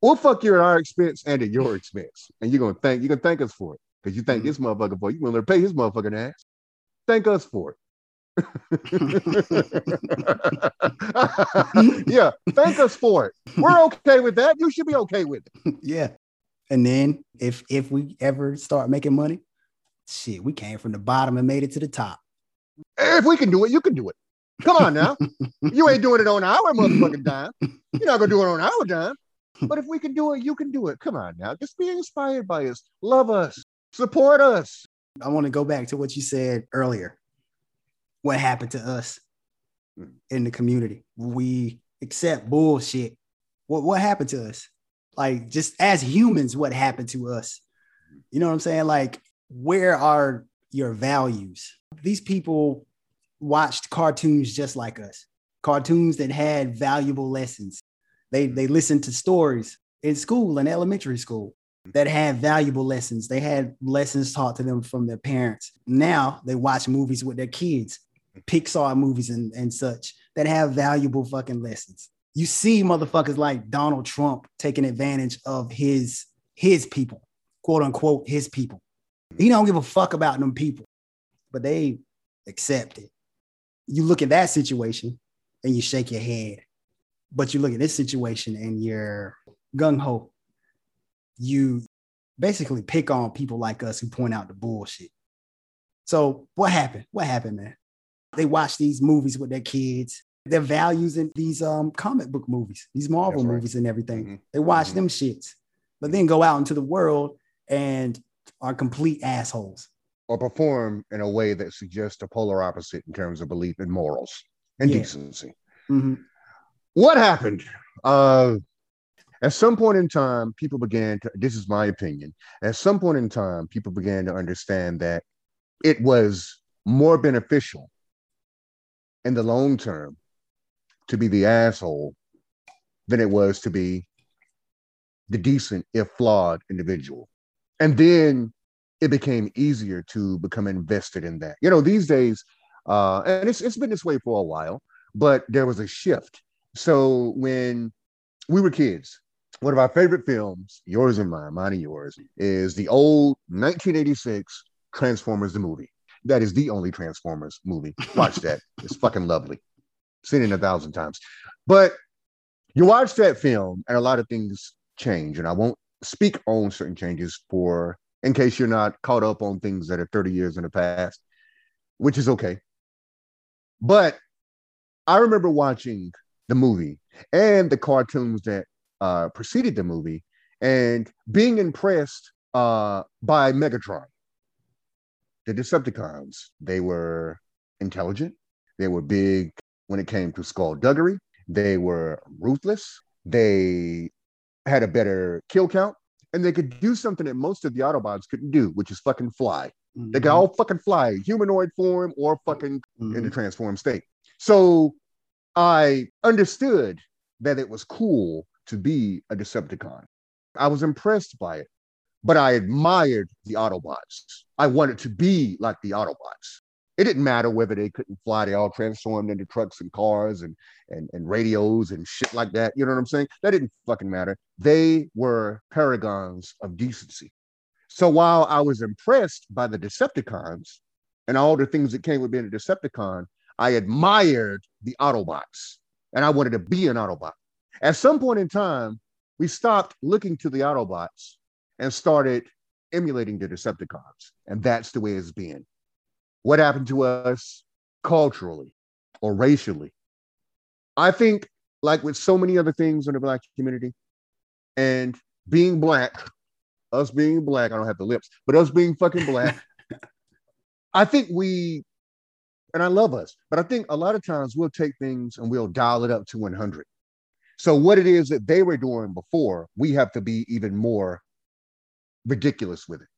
Speaker 1: We'll fuck you at our expense and at your expense. And you're gonna thank you're gonna thank us for it. Because you thank mm-hmm. this motherfucker for it. You're gonna pay his motherfucking ass. Thank us for it. yeah, thank us for it. We're okay with that. You should be okay with it.
Speaker 3: yeah. And then if if we ever start making money, shit, we came from the bottom and made it to the top.
Speaker 1: If we can do it, you can do it. Come on now. you ain't doing it on our motherfucking dime. You're not gonna do it on our dime. But if we can do it, you can do it. Come on now. Just be inspired by us. Love us. Support us.
Speaker 3: I want to go back to what you said earlier. What happened to us in the community? We accept bullshit. What what happened to us? Like just as humans, what happened to us? You know what I'm saying? Like, where are your values? These people watched cartoons just like us, cartoons that had valuable lessons. They they listened to stories in school in elementary school that had valuable lessons. They had lessons taught to them from their parents. Now they watch movies with their kids, Pixar movies and, and such that have valuable fucking lessons. You see motherfuckers like Donald Trump taking advantage of his his people, quote unquote, his people. He don't give a fuck about them people, but they accept it. You look at that situation and you shake your head, but you look at this situation and you're gung ho. You basically pick on people like us who point out the bullshit. So what happened? What happened, man? They watch these movies with their kids. Their values in these um, comic book movies, these Marvel right. movies and everything. Mm-hmm. They watch mm-hmm. them shits, but then go out into the world and are complete assholes.
Speaker 1: Or perform in a way that suggests a polar opposite in terms of belief in morals and yeah. decency. Mm-hmm. What happened? Uh, at some point in time, people began to, this is my opinion, at some point in time, people began to understand that it was more beneficial in the long term to be the asshole than it was to be the decent, if flawed individual. And then it became easier to become invested in that. You know, these days, uh, and it's, it's been this way for a while, but there was a shift. So when we were kids, one of our favorite films, yours and mine, mine and yours, is the old 1986 Transformers the movie. That is the only Transformers movie. Watch that. it's fucking lovely. Seen it a thousand times. But you watch that film and a lot of things change. And I won't speak on certain changes for in case you're not caught up on things that are 30 years in the past, which is okay. But I remember watching the movie and the cartoons that uh, preceded the movie and being impressed uh, by Megatron the Decepticons, they were intelligent. They were big when it came to skullduggery. They were ruthless. They had a better kill count. And they could do something that most of the Autobots couldn't do, which is fucking fly. Mm-hmm. They could all fucking fly, humanoid form or fucking mm-hmm. in the transformed state. So I understood that it was cool to be a Decepticon. I was impressed by it but I admired the Autobots. I wanted to be like the Autobots. It didn't matter whether they couldn't fly, they all transformed into trucks and cars and, and, and radios and shit like that. You know what I'm saying? That didn't fucking matter. They were paragons of decency. So while I was impressed by the Decepticons and all the things that came with being a Decepticon, I admired the Autobots and I wanted to be an Autobot. At some point in time, we stopped looking to the Autobots and started emulating the Decepticons. And that's the way it's been. What happened to us culturally or racially? I think, like with so many other things in the Black community, and being Black, us being Black, I don't have the lips, but us being fucking Black, I think we, and I love us, but I think a lot of times we'll take things and we'll dial it up to 100. So, what it is that they were doing before, we have to be even more ridiculous with it.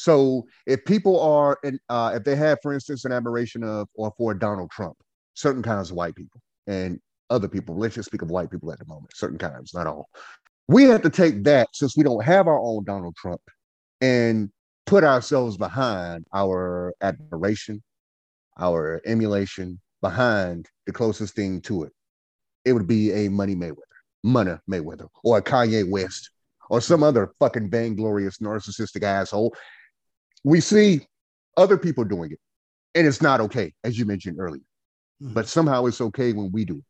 Speaker 1: So if people are, in, uh, if they have, for instance, an admiration of or for Donald Trump, certain kinds of white people and other people, let's just speak of white people at the moment, certain kinds, not all. We have to take that since we don't have our own Donald Trump and put ourselves behind our admiration, our emulation, behind the closest thing to it. It would be a Money Mayweather, Money Mayweather, or a Kanye West, or some other fucking vainglorious narcissistic asshole. We see other people doing it, and it's not okay, as you mentioned earlier. Mm-hmm. But somehow it's okay when we do it.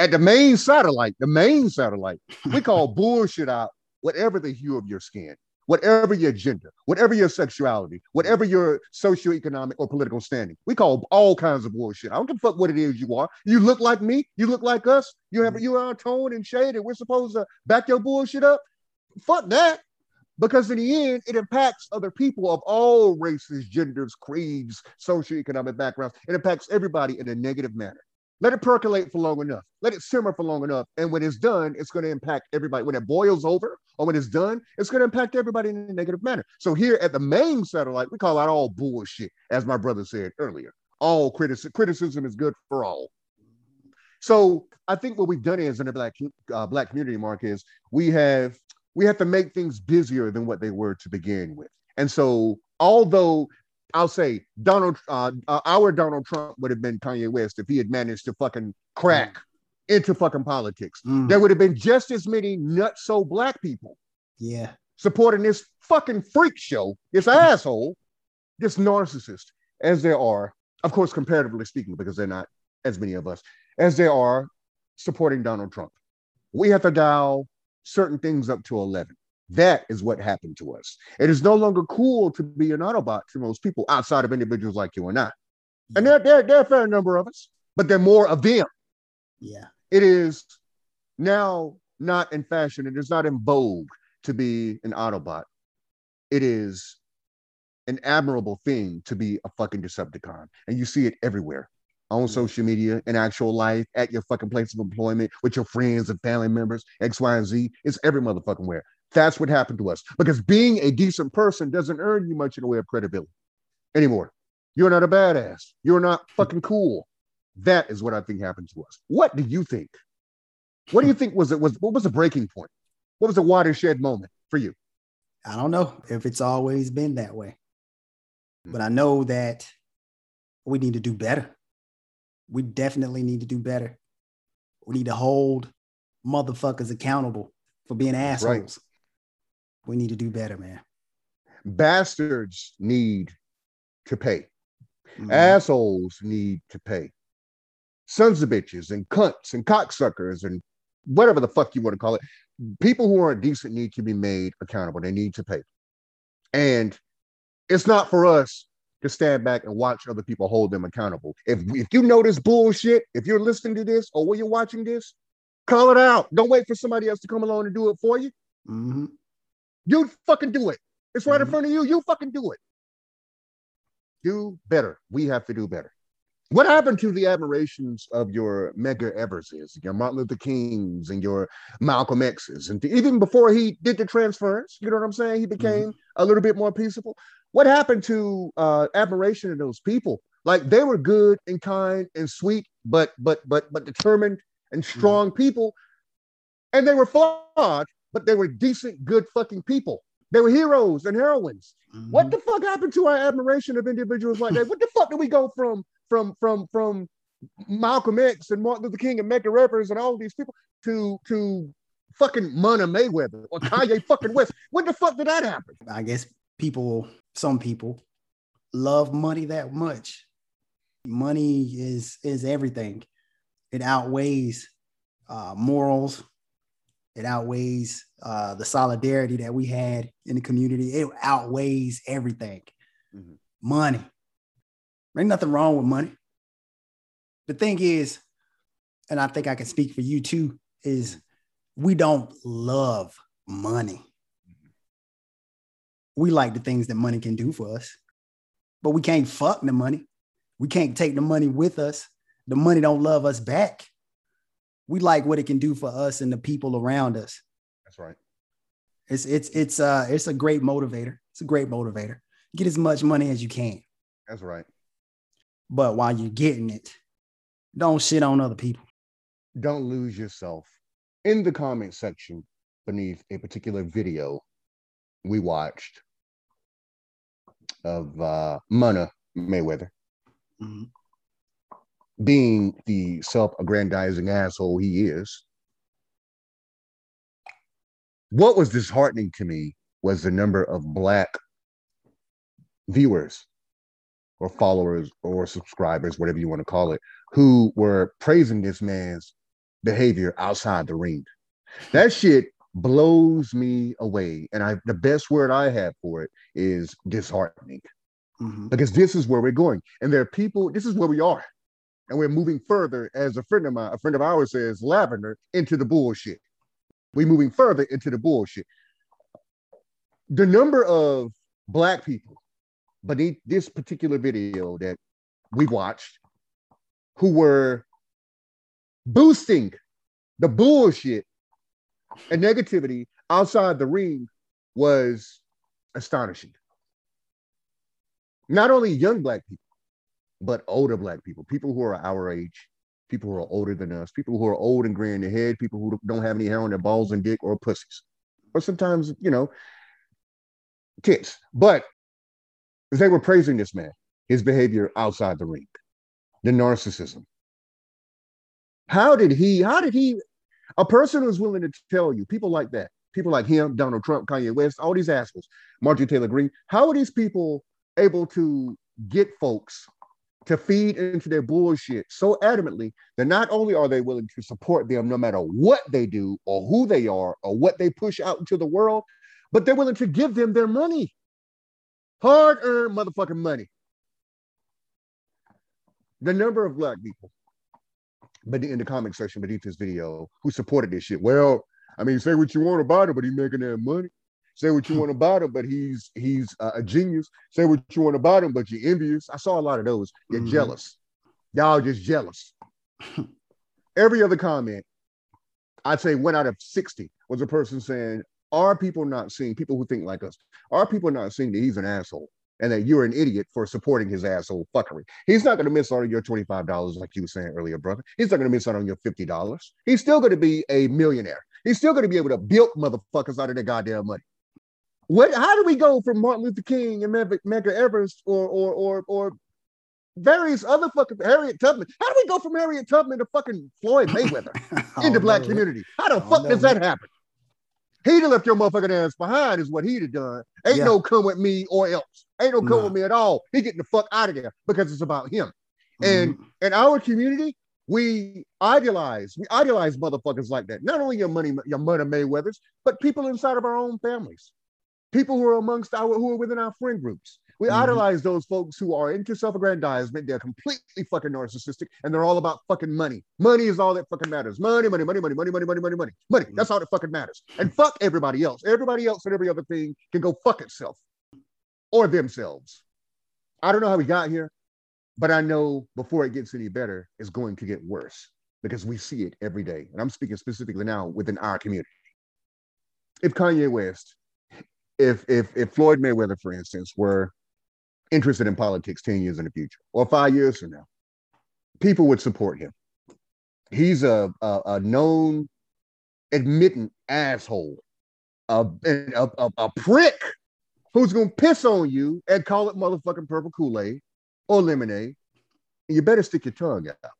Speaker 1: At the main satellite, the main satellite, we call bullshit out whatever the hue of your skin, whatever your gender, whatever your sexuality, whatever your socioeconomic or political standing. We call all kinds of bullshit. I don't give a fuck what it is you are. You look like me, you look like us, you have you are tone and shade, and we're supposed to back your bullshit up fuck that. Because in the end, it impacts other people of all races, genders, creeds, socioeconomic backgrounds. It impacts everybody in a negative manner. Let it percolate for long enough. Let it simmer for long enough. And when it's done, it's going to impact everybody. When it boils over or when it's done, it's going to impact everybody in a negative manner. So here at the main satellite, we call that all bullshit, as my brother said earlier. All criticism, criticism is good for all. So I think what we've done is in the black uh, black community, Mark, is we have we have to make things busier than what they were to begin with. And so, although I'll say Donald, uh, uh, our Donald Trump would have been Kanye West if he had managed to fucking crack mm. into fucking politics. Mm. There would have been just as many nutso black people.
Speaker 3: Yeah.
Speaker 1: supporting this fucking freak show, this asshole, this narcissist, as there are, of course, comparatively speaking, because they're not as many of us, as there are supporting Donald Trump. We have to dial certain things up to 11. That is what happened to us. It is no longer cool to be an Autobot to most people outside of individuals like you and I. And there, there, there are a fair number of us, but there are more of them.
Speaker 3: Yeah.
Speaker 1: It is now not in fashion. It is not in vogue to be an Autobot. It is an admirable thing to be a fucking Decepticon. And you see it everywhere on social media, in actual life, at your fucking place of employment, with your friends and family members, X, Y, and Z. It's every motherfucking where. That's what happened to us. Because being a decent person doesn't earn you much in the way of credibility anymore. You're not a badass. You're not fucking cool. That is what I think happened to us. What do you think? What do you think was it was what was the breaking point? What was the watershed moment for you?
Speaker 3: I don't know if it's always been that way. Hmm. But I know that we need to do better. We definitely need to do better. We need to hold motherfuckers accountable for being assholes. Right. We need to do better, man.
Speaker 1: Bastards need to pay. Mm-hmm. Assholes need to pay. Sons of bitches and cunts and cocksuckers and whatever the fuck you want to call it. People who aren't decent need to be made accountable. They need to pay. And it's not for us to stand back and watch other people hold them accountable. If if you know this bullshit, if you're listening to this or when you're watching this, call it out. Don't wait for somebody else to come along and do it for you.
Speaker 3: Mm-hmm.
Speaker 1: You fucking do it. It's right mm-hmm. in front of you. You fucking do it. Do better. We have to do better. What happened to the admirations of your Medgar Everses, your Martin Luther Kings, and your Malcolm X's, and even before he did the transference, you know what I'm saying? He became mm-hmm. a little bit more peaceable. What happened to uh, admiration of those people? Like they were good and kind and sweet, but but but but determined and mm-hmm. strong mm-hmm. people, and they were flawed, but they were decent, good fucking people. They were heroes and heroines. Mm-hmm. What the fuck happened to our admiration of individuals like that? what the fuck did we go from from from from Malcolm X and Martin Luther King and Medgar Evers and all these people to to fucking Money Mayweather or Kanye fucking West? When the fuck did that happen?
Speaker 3: I guess people, some people, love money that much. Money is is everything. It outweighs uh, morals. It outweighs uh, the solidarity that we had in the community. It outweighs everything. Mm-hmm. Money. Ain't nothing wrong with money. The thing is, and I think I can speak for you too, is we don't love money. We like the things that money can do for us, but we can't fuck the money. We can't take the money with us. The money don't love us back. We like what it can do for us and the people around us.
Speaker 1: That's right.
Speaker 3: It's it's it's uh it's a great motivator. It's a great motivator. Get as much money as you can.
Speaker 1: That's right.
Speaker 3: But while you're getting it, don't shit on other people.
Speaker 1: Don't lose yourself in the comment section beneath a particular video we watched of uh, Money Mayweather mm-hmm. being the self-aggrandizing asshole he is. What was disheartening to me was the number of black viewers or followers or subscribers, whatever you want to call it, who were praising this man's behavior outside the ring. That shit blows me away. And I the best word I have for it is disheartening. Mm-hmm. Because this is where we're going. And there are people, this is where we are. And we're moving further, as a friend of mine, a friend of ours says, lavender into the bullshit. We're moving further into the bullshit. The number of black people beneath this particular video that we watched who were boosting the bullshit and negativity outside the ring was astonishing. Not only young black people, but older black people, people who are our age, people who are older than us, people who are old and gray in the head, people who don't have any hair on their balls and dick or pussies, or sometimes, you know, tits. But they were praising this man, his behavior outside the ring, the narcissism. How did he, how did he, a person who's willing to tell you, people like that, people like him, Donald Trump, Kanye West, all these assholes, Marjorie Taylor Greene. How are these people able to get folks to feed into their bullshit so adamantly that not only are they willing to support them no matter what they do or who they are or what they push out into the world, but they're willing to give them their money. Hard earned motherfucking money. The number of black people but in the comment section beneath this video who supported this shit. Well, I mean, say what you want about it, but he's making that money. Say what you want about him, but he's he's uh, a genius. Say what you want about him, but you're envious. I saw a lot of those. You're mm-hmm. jealous. Y'all just jealous. Every other comment, I'd say one out of 60 was a person saying, Are people not seeing, people who think like us, are people not seeing that he's an asshole? And that you're an idiot for supporting his asshole fuckery. He's not going to miss out on your $25, like you were saying earlier, brother. He's not going to miss out on your $50. He's still going to be a millionaire. He's still going to be able to build motherfuckers out of their goddamn money. What? How do we go from Martin Luther King and Medgar Evers or or or or various other fucking Harriet Tubman? How do we go from Harriet Tubman to fucking Floyd Mayweather in the black community? How the fuck does that happen? He'd have left your motherfucking ass behind, is what he'd have done. Ain't yeah. no come with me or else. Ain't no come nah. with me at all. He getting the fuck out of there because it's about him. Mm-hmm. And in our community, we idealize, we idealize motherfuckers like that. Not only your money, your money Mayweathers, but people inside of our own families, people who are amongst our who are within our friend groups. We mm-hmm. idolize those folks who are into self-aggrandizement. They're completely fucking narcissistic and they're all about fucking money. Money is all that fucking matters. Money, money, money, money, money, money, money, money, money, money. That's all that fucking matters. And fuck everybody else. Everybody else and every other thing can go fuck itself or themselves. I don't know how we got here, but I know before it gets any better, it's going to get worse because we see it every day. And I'm speaking specifically now within our community. If Kanye West, if if if Floyd Mayweather, for instance, were interested in politics 10 years in the future or five years from now, people would support him. He's a, a, a known, admitting asshole, a, a, a, a prick who's going to piss on you and call it motherfucking purple Kool Aid or lemonade. And you better stick your tongue out.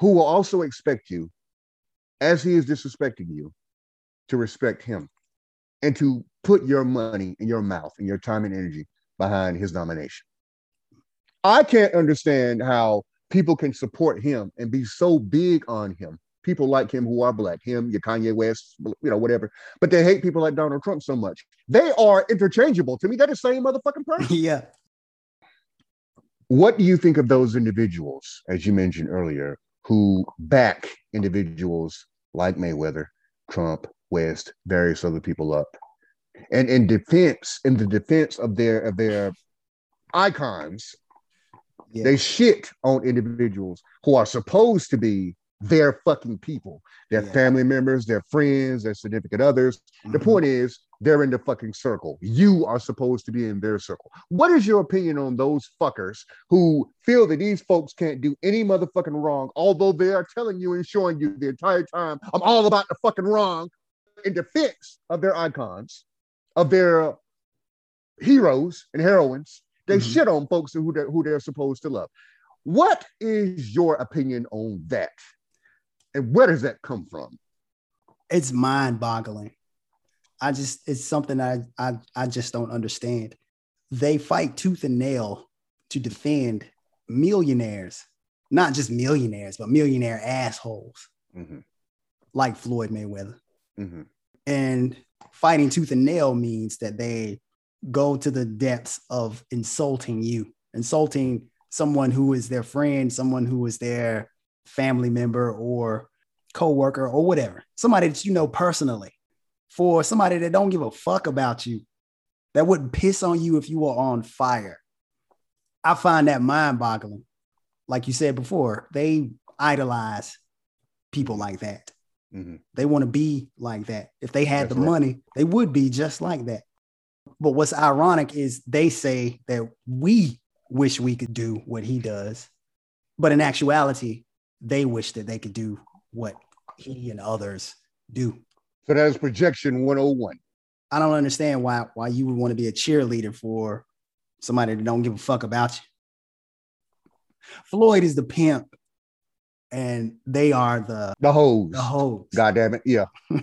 Speaker 1: Who will also expect you, as he is disrespecting you, to respect him and to put your money in your mouth and your time and energy behind his nomination. I can't understand how people can support him and be so big on him. People like him who are black, him, your Kanye West, you know, whatever. But they hate people like Donald Trump so much. They are interchangeable to me. They're the same motherfucking person.
Speaker 3: yeah.
Speaker 1: What do you think of those individuals, as you mentioned earlier, who back individuals like Mayweather, Trump, West, various other people up and in defense, in the defense of their of their icons, yeah. they shit on individuals who are supposed to be their fucking people, their yeah. family members, their friends, their significant others. Mm-hmm. The point is, they're in the fucking circle. You are supposed to be in their circle. What is your opinion on those fuckers who feel that these folks can't do any motherfucking wrong, although they are telling you and showing you the entire time, I'm all about the fucking wrong in defense of their icons? Of their heroes and heroines, they mm-hmm. shit on folks who they're, who they're supposed to love. What is your opinion on that? And where does that come from?
Speaker 3: It's mind boggling. I just, it's something I, I, I just don't understand. They fight tooth and nail to defend millionaires, not just millionaires, but millionaire assholes mm-hmm. like Floyd Mayweather. Mm-hmm. And fighting tooth and nail means that they go to the depths of insulting you, insulting someone who is their friend, someone who is their family member or co-worker or whatever, somebody that you know personally, for somebody that don't give a fuck about you, that wouldn't piss on you if you were on fire. I find that mind-boggling. Like you said before, they idolize people like that. Mm-hmm. They want to be like that. If they had That's the right. money, they would be just like that. But what's ironic is they say that we wish we could do what he does. But in actuality, they wish that they could do what he and others do.
Speaker 1: So that is projection 101.
Speaker 3: I don't understand why why you would want to be a cheerleader for somebody that don't give a fuck about you. Floyd is the pimp and they are the
Speaker 1: the hoes.
Speaker 3: The hoes.
Speaker 1: God damn it. Yeah.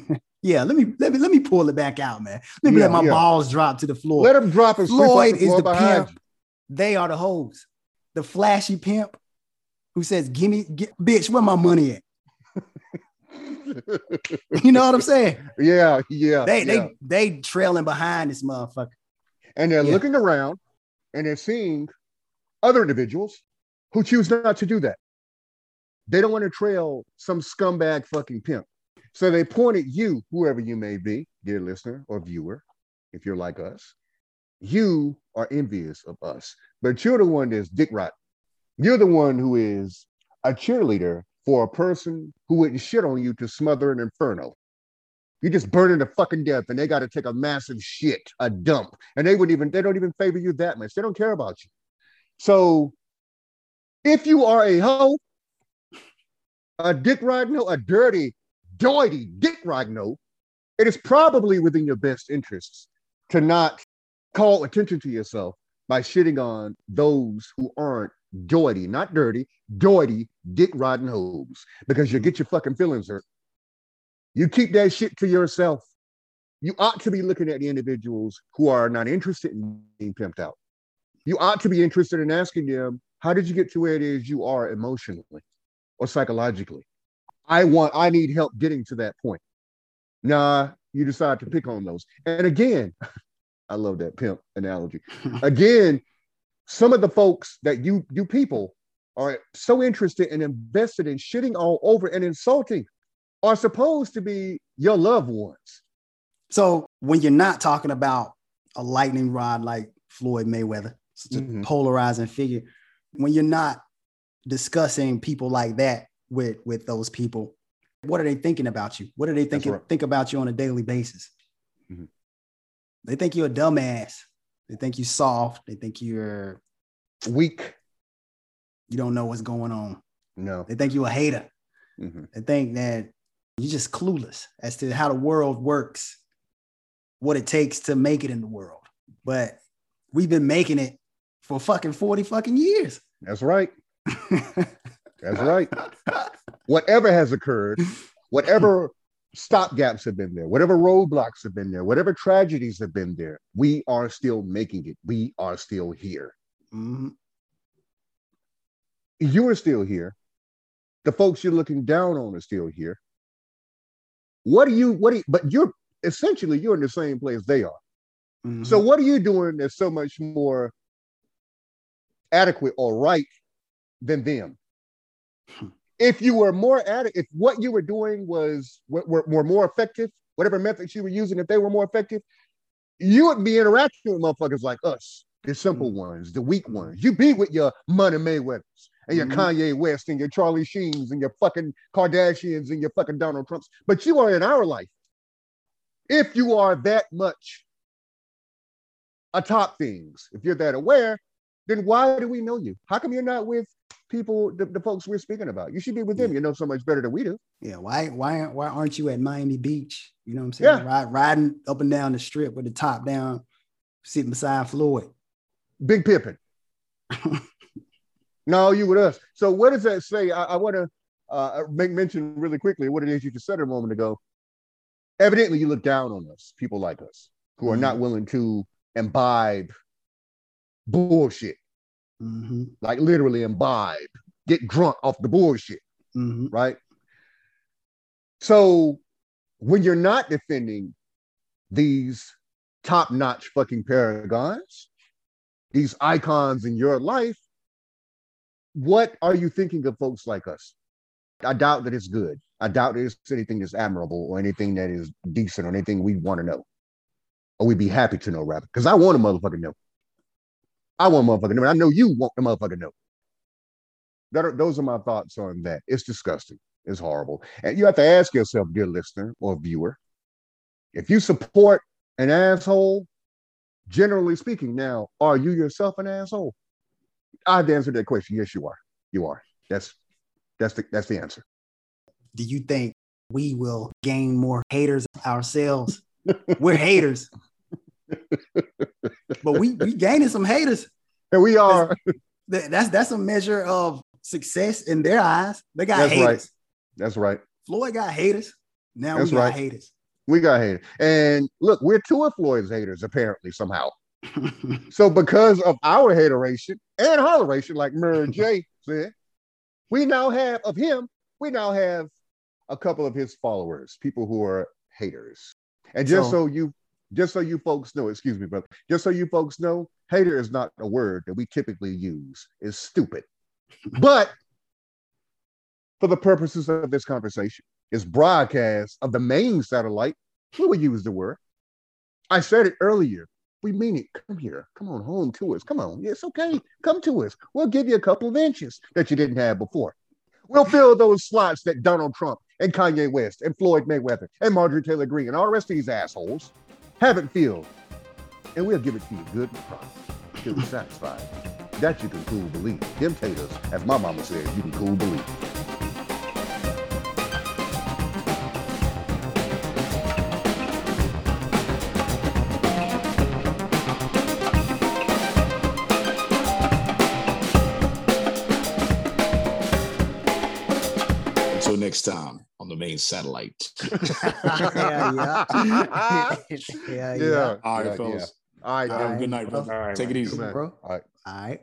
Speaker 3: Yeah, let me let me let me pull it back out, man. Let me
Speaker 1: Yeah,
Speaker 3: let my
Speaker 1: yeah.
Speaker 3: balls drop to the floor.
Speaker 1: Let them drop his
Speaker 3: Floyd is the pimp. They are the hoes. The flashy pimp who says, "Give me, get, bitch, where my money at?"
Speaker 1: you.
Speaker 3: You know what I'm saying?
Speaker 1: yeah, yeah.
Speaker 3: They
Speaker 1: yeah.
Speaker 3: they they trailing behind this motherfucker.
Speaker 1: and they're
Speaker 3: Yeah.
Speaker 1: looking around and they're seeing other individuals who choose not to do that. They don't want to trail some scumbag fucking pimp. So they point at you, whoever you may be, dear listener or viewer, if you're like us. You are envious of us, but you're the one that's dick rot. You're the one who is a cheerleader for a person who wouldn't shit on you to smother an inferno. You're just burning to fucking death, and they got to take a massive shit, a dump, and they wouldn't even they don't even favor you that much. They don't care about you. So, if you are a hoe, a dick hoe, a dirty, doity dick hoe, it is probably within your best interests to not call attention to yourself by shitting on those who aren't doity, not dirty, doity dick riding hoes, because you get your fucking feelings hurt. You keep that shit to yourself. You ought to be looking at the individuals who are not interested in being pimped out. You ought to be interested in asking them, how did you get to where it is you are emotionally or psychologically? I want, I need help getting to that point. Nah, you decide to pick on those. And again, I love that pimp analogy. Again, some of the folks that you you people are so interested and invested in shitting all over and insulting are supposed to be your loved ones.
Speaker 3: So when you're not talking about a lightning rod like Floyd Mayweather, such a
Speaker 1: Mhm.
Speaker 3: polarizing figure, when you're not discussing people like that with with those people, what are they thinking about you? What are they thinking
Speaker 1: right.
Speaker 3: think about you on a daily basis?
Speaker 1: Mhm.
Speaker 3: They think you're a dumbass. They think you soft. They think you're
Speaker 1: Weak.
Speaker 3: you don't know what's going on.
Speaker 1: No.
Speaker 3: They think you're a hater.
Speaker 1: Mhm.
Speaker 3: They think that you're just clueless as to how the world works, what it takes to make it in the world. But we've been making it for fucking 40 fucking years.
Speaker 1: That's right. That's right. Whatever has occurred, whatever stopgaps have been there, whatever roadblocks have been there, whatever tragedies have been there, we are still making it. We are still here.
Speaker 3: Mhm.
Speaker 1: You are still here. The folks you're looking down on are still here. What do you, what do you, but you're essentially you're in the same place they are.
Speaker 3: Mhm.
Speaker 1: So what are you doing that's so much more adequate or right than them? If you were more adequate, if what you were doing was were, were, more effective, whatever methods you were using, if they were more effective, you would be interacting with motherfuckers like us, the simple ones, the weak ones. You be with your Money Mayweathers and your
Speaker 3: Mhm.
Speaker 1: Kanye West and your Charlie Sheens and your fucking Kardashians and your fucking Donald Trumps. But you are in our life. If you are that much atop things, if you're that aware, then why do we know you? How come you're not with people, the, the folks we're speaking about? You should be with them. You know so much better than we do.
Speaker 3: yeah, why why why aren't you at Miami Beach? You know what I'm saying?
Speaker 1: Yeah.
Speaker 3: Ride, riding up and down the strip with the top down, sitting beside Floyd.
Speaker 1: Big Pippin. no, you with us. So what does that say? I, I want to uh, make mention really quickly what it is you just said a moment ago. Evidently, you look down on us, people like us, who are not willing to imbibe bullshit,
Speaker 3: hmm
Speaker 1: like literally imbibe, get drunk off the bullshit.
Speaker 3: hmm
Speaker 1: right? So when you're not defending these top-notch fucking paragons, these icons in your life, what are you thinking of folks like us? I doubt that it's good. I doubt it's anything that's admirable or anything that is decent or anything we want to know. Or we'd be happy to know, rather. Because I want a motherfucker know. I want a motherfucker to know. I know you want the motherfucker to know. That are, those are my thoughts on that. It's disgusting. It's horrible. And you have to ask yourself, dear listener or viewer, if you support an asshole, generally speaking, now, are you yourself an asshole? I've answered that question. Yes, you are. You are. That's that's the that's the answer.
Speaker 3: Do you think we will gain more haters ourselves? We're haters. but we we gaining some haters.
Speaker 1: And we are.
Speaker 3: That- That's that's a measure of success in their eyes. They got
Speaker 1: That's
Speaker 3: haters.
Speaker 1: right. That's right.
Speaker 3: Floyd got haters. Now
Speaker 1: That's
Speaker 3: we got
Speaker 1: right.
Speaker 3: haters.
Speaker 1: We got haters. And look, we're two of Floyd's haters, apparently, somehow. so because of our hateration and holleration, like Mary J said, we now have of him, we now have a couple of his followers, people who are haters. And just so, so you just so you folks know, excuse me, brother, just so you folks know, hater is not a word that we typically use. It's stupid. but for the purposes of this conversation, it's broadcast of the main satellite, we will use the word. I said it earlier. We mean it. Come here. Come on home to us. Come on. It's okay. Come to us. We'll give you a couple of inches that you didn't have before. We'll fill those slots that Donald Trump and Kanye West and Floyd Mayweather and Marjorie Taylor Greene and all the rest of these assholes haven't filled. And we'll give it to you good and proper till you're satisfied. That you can cool believe. Them taters, as my mama said, you can cool believe.
Speaker 4: Until next time the main satellite.
Speaker 3: yeah, yeah. yeah,
Speaker 1: yeah. yeah.
Speaker 4: All right,
Speaker 1: yeah,
Speaker 4: fellas.
Speaker 1: All right,
Speaker 4: All right, good night, bro.
Speaker 1: All right,
Speaker 4: Take it easy,
Speaker 3: bro.
Speaker 1: All right.
Speaker 3: All right.